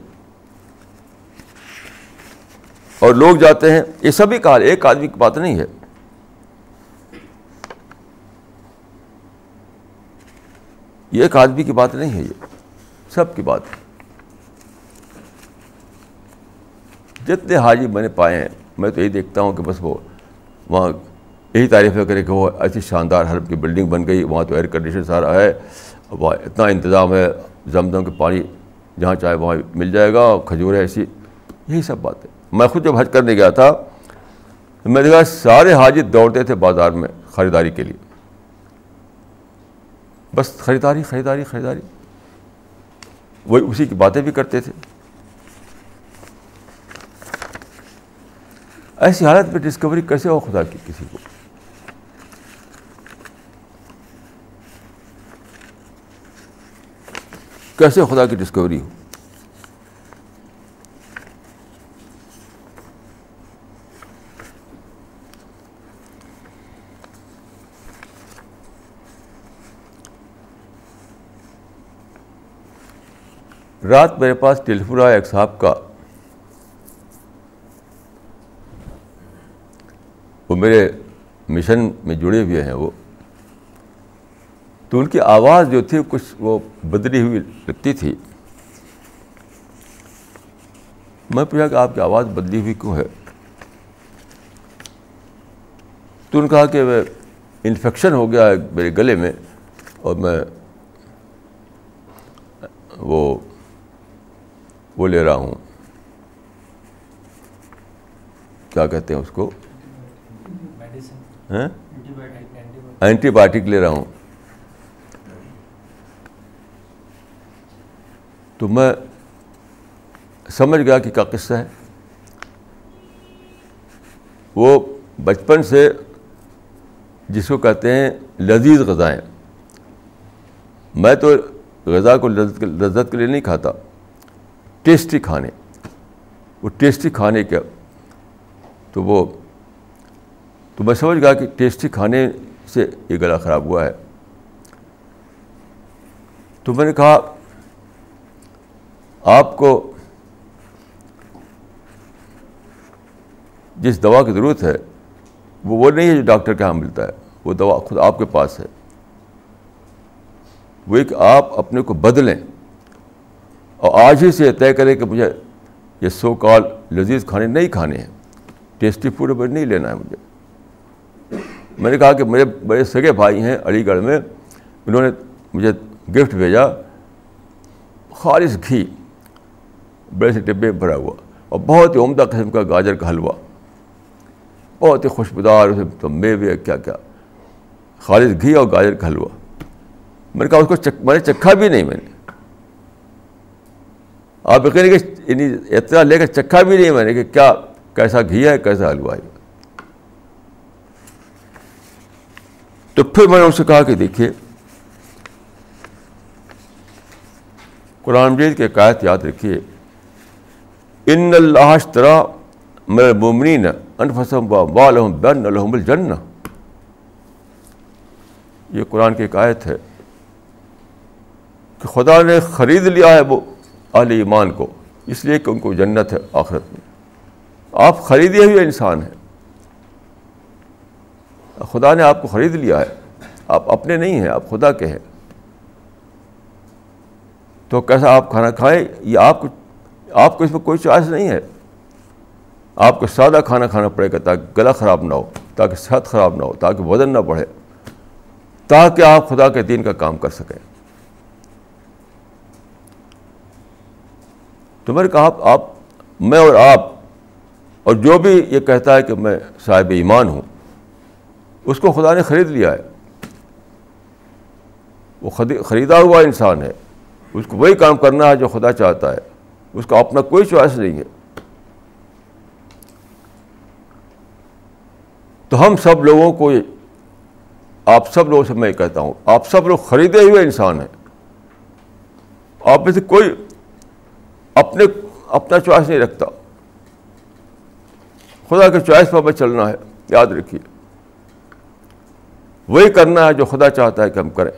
اور لوگ جاتے ہیں، یہ سبھی کہا ایک آدمی کی بات نہیں ہے۔ یہ ایک آدمی کی بات نہیں ہے، یہ سب کی بات ہے۔ جتنے حاجی میں نے پائے ہیں میں تو یہی دیکھتا ہوں کہ بس وہ وہاں یہی تعریفیں کرے کہ وہ ایسی شاندار حرب کی بلڈنگ بن گئی، وہاں تو ایئر کنڈیشن سارا ہے وہاں اتنا انتظام ہے زمزم کے پانی جہاں چاہے وہاں مل جائے گا، کھجور ہے ایسی۔ یہی سب بات ہے میں خود جب حج کرنے گیا تھا میں دیکھا سارے حاجی دوڑتے تھے بازار میں خریداری کے لیے۔ بس خریداری خریداری خریداری۔ وہی اسی کی باتیں بھی کرتے تھے۔ ایسی حالت میں ڈسکوری کیسے ہو خدا کی کسی کو؟ کیسے خدا کی ڈسکوری ہو؟ رات میرے پاس ٹیلیفون آیا ایک صاحب کا۔ وہ میرے مشن میں جڑے ہوئے ہیں وہ۔ تو ان کی آواز جو تھی کچھ وہ بدلی ہوئی لگتی تھی۔ میں پوچھا کہ آپ کی آواز بدلی ہوئی کیوں ہے؟ تو انہوں نے کہا کہ وہ انفیکشن ہو گیا ہے میرے گلے میں اور میں وہ وہ لے رہا ہوں۔ کیا کہتے ہیں اس کو؟ اینٹی بایوٹک لے رہا ہوں۔ تو میں سمجھ گیا کہ کیا قصہ ہے۔ وہ بچپن سے جس کو کہتے ہیں لذیذ غذائیں میں تو غذا کو لذت کے لیے نہیں کھاتا۔ ٹیسٹی کھانے۔ وہ ٹیسٹی کھانے کا تو وہ تو میں سمجھ گیا کہ ٹیسٹی کھانے سے یہ گلا خراب ہوا ہے۔ تو میں نے کہا، آپ کو جس دوا کی ضرورت ہے، وہ وہ نہیں ہے جو ڈاکٹر کے یہاں ملتا ہے، وہ دوا خود آپ کے پاس ہے۔ وہ ایک آپ اپنے کو بدلیں۔ اور آج ہی سے طے کریں کہ مجھے یہ سو کال لذیذ کھانے نہیں کھانے ہیں۔ ٹیسٹی فوڈ نہیں لینا ہے مجھے۔ میں نے کہا کہ میرے بڑے سگے بھائی ہیں علی گڑھ میں، انہوں نے مجھے گفٹ بھیجا۔ خالص گھی، بڑے سے ڈبے میں بھرا ہوا اور بہت ہی عمدہ قسم کا گاجر کا حلوہ۔ بہت ہی خوشبودار، اسے تو میوے، کیا کیا۔ خالص گھی اور گاجر کا حلوہ۔ میں نے کہا اس کو چک، میں نے چکھا بھی نہیں میں نے۔ آپ کہ یعنی اطلاع لے کر چکھا بھی نہیں میں نے کہ کیا، کیسا گھی ہے، کیسا حلوہ ہے۔ تو پھر میں نے ان سے کہا کہ دیکھیے، قرآن مجید کے قائد یاد رکھیے، ان اللہ اشترا میرے ممنین انفسم بالحم بن الحم الجن یہ قرآن کی قائد ہے کہ خدا نے خرید لیا ہے وہ اہل ایمان کو، اس لیے کہ ان کو جنت ہے آخرت میں۔ آپ خریدے ہوئے انسان ہیں۔ خدا نے آپ کو خرید لیا ہے۔ آپ اپنے نہیں ہیں، آپ خدا کے ہیں۔ تو کیسا آپ کھانا کھائیں؟ یہ آپ کو آپ کو اس میں کوئی چوائس نہیں ہے۔ آپ کو سادہ کھانا کھانا پڑے گا تاکہ گلا خراب نہ ہو، تاکہ صحت خراب نہ ہو، تاکہ وزن نہ بڑھے۔ تاکہ آپ خدا کے دین کا کام کر سکیں۔ تو میں نے کہا، آپ میں اور آپ اور جو بھی یہ کہتا ہے کہ میں صاحب ایمان ہوں اس کو خدا نے خرید لیا ہے۔ وہ خریدا ہوا انسان ہے۔ اس کو وہی کام کرنا ہے جو خدا چاہتا ہے۔ اس کا اپنا کوئی چوائس نہیں ہے۔ تو ہم سب لوگوں کو آپ سب لوگوں سے میں کہتا ہوں۔ آپ سب لوگ خریدے ہوئے انسان ہیں۔ آپ میں سے کوئی اپنے اپنا چوائس نہیں رکھتا۔ خدا کے چوائس پر ہمیں چلنا ہے۔ یاد رکھیے۔ وہی کرنا ہے جو خدا چاہتا ہے کہ ہم کریں۔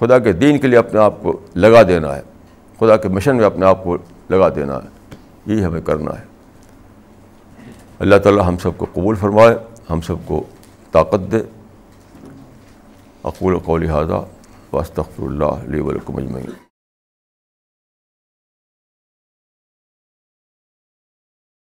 خدا کے دین کے لیے اپنے آپ کو لگا دینا ہے۔ خدا کے مشن میں اپنے آپ کو لگا دینا ہے۔ یہی ہمیں کرنا ہے۔ اللہ تعالیٰ ہم سب کو قبول فرمائے، ہم سب کو طاقت دے۔ اقول قول حاضہ واسطر اللہ علیہ ولکم اجمعین۔